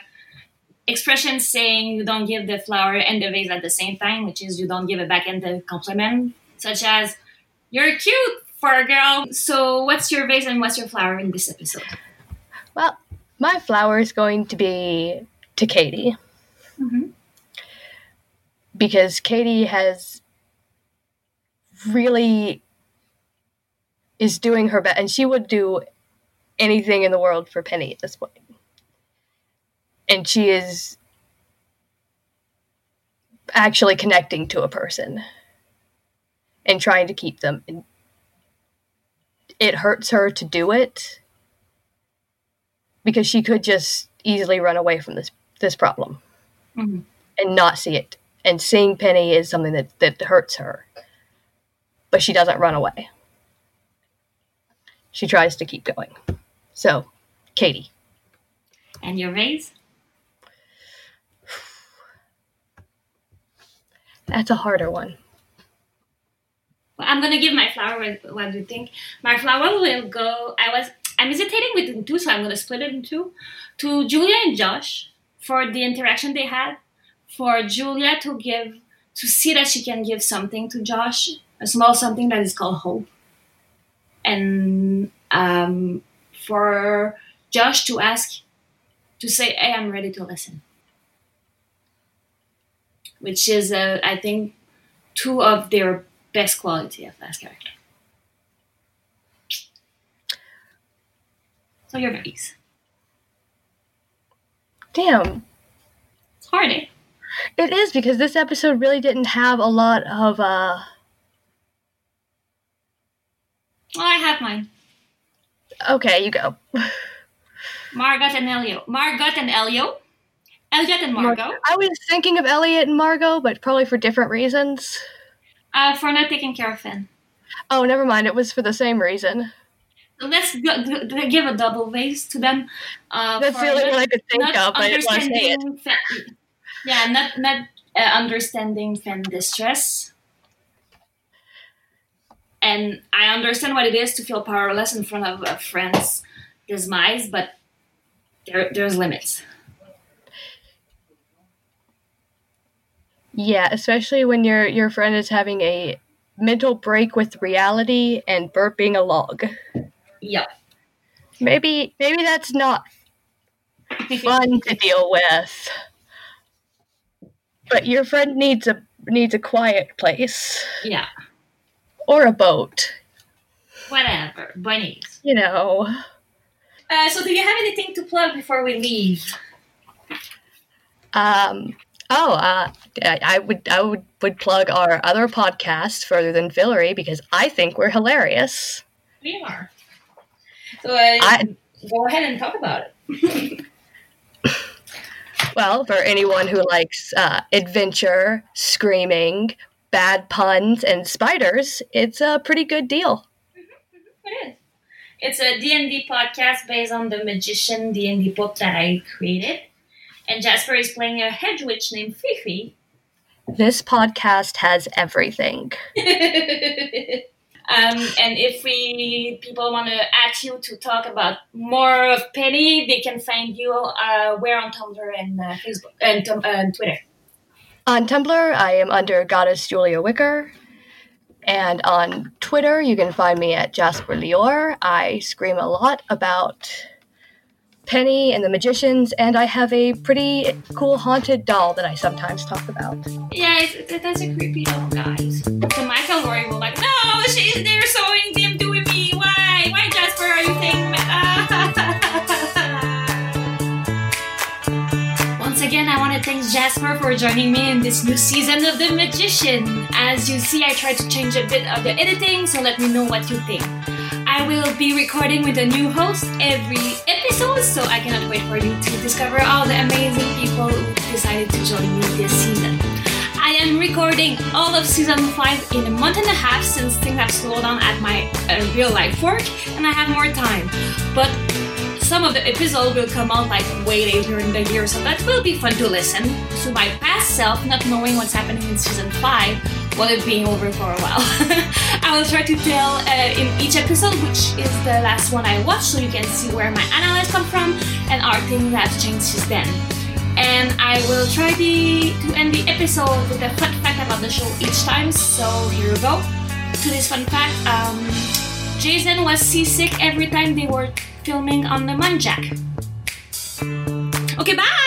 expression saying you don't give the flower and the vase at the same time, which is you don't give a backhanded compliment, such as "You're cute for a girl." So what's your vase and what's your flower in this episode? Well, my flower is going to be to Kady. Mhm. Because Kady has really is doing her best, and she would do anything in the world for Penny at this point. And she is actually connecting to a person and trying to keep them. And it hurts her to do it because she could just easily run away from this this problem Mhm. and not see it and seeing Penny is something that, that hurts her. But she doesn't run away. She tries to keep going. So, Kady. And your raise? That's a harder one. Well, I'm gonna give my flower. What, do you think? My flower will go. I was. I'm hesitating between two, so I'm gonna split it in two. To Julia and Josh for the interaction they had. For Julia to give to see that she can give something to Josh, a small something that is called hope. And um, for Josh to ask, to say, "Hey, I'm ready to listen," which is, uh, I think, two of their best quality of last character. So your raise. Damn. It's hard, eh? It is because this episode really didn't have a lot of uh Oh, I have mine. okay, you go. Margo and Eliot. Margo and Eliot. Eliot and Margo. I was thinking of Eliot and Margo, but probably for different reasons. Uh, for not taking care of Fen. Oh, never mind. It was for the same reason. Let's go, g- g- give a double raise to them. Uh, That's the only one I could think of. but I didn't want to say it. Fen. Yeah, not not uh, understanding Fen distress. And I understand what it is to feel powerless in front of a friend's demise, but there there's limits. Yeah, especially when your your friend is having a mental break with reality and burping a log. Yeah. Maybe maybe that's not fun to deal with. But your friend needs a needs a quiet place Yeah. Or a boat. Whatever. Bunnies. You know. Uh, so, do you have anything to plug before we leave? Um. Oh, uh, I, I would I would would plug our other podcast further than Fillory because I think we're hilarious. We are. So, uh, I go ahead and talk about it. well for anyone who likes uh, adventure, screaming, bad puns, and spiders, it's a pretty good deal. It is. It's a D&D podcast based on the magician D&D book that I created. And Jasper is playing a hedge witch named Fifi. This podcast has everything. um, and if we people want to ask you to talk about more of Penny, they can find you uh, where on Tumblr and uh, Facebook and, uh, and Twitter. On Tumblr, I am under Goddess Julia Wicker. And on Twitter, you can find me at Jasper Lior. I scream a lot about Penny and the Magicians, and I have a pretty cool haunted doll that I sometimes talk about. Yeah, that's a creepy doll, guys. So Michael Rory will like, no, she's there sewing again, I want to thank Jasper for joining me in this new season of The Magician. As you see, I tried to change a bit of the editing, so let me know what you think. I will be recording with a new host every episode, so I cannot wait for you to discover all the amazing people who decided to join me this season. I am recording all of season 5 in a month and a half since things have slowed down at my uh, real life work and I have more time. But some of the episodes will come out like way later in the year, so that will be fun to listen to my past self, not knowing what's happening in season 5 while it being over for a while. I will try to tell uh, in each episode which is the last one I watched so you can see where my analysis come from and are things that changed since then. And I will try the, to end the episode with a fun fact about the show each time, so here we go. To this fun fact, um, Jason was seasick every time they were filming on the Muntjac. Okay, bye!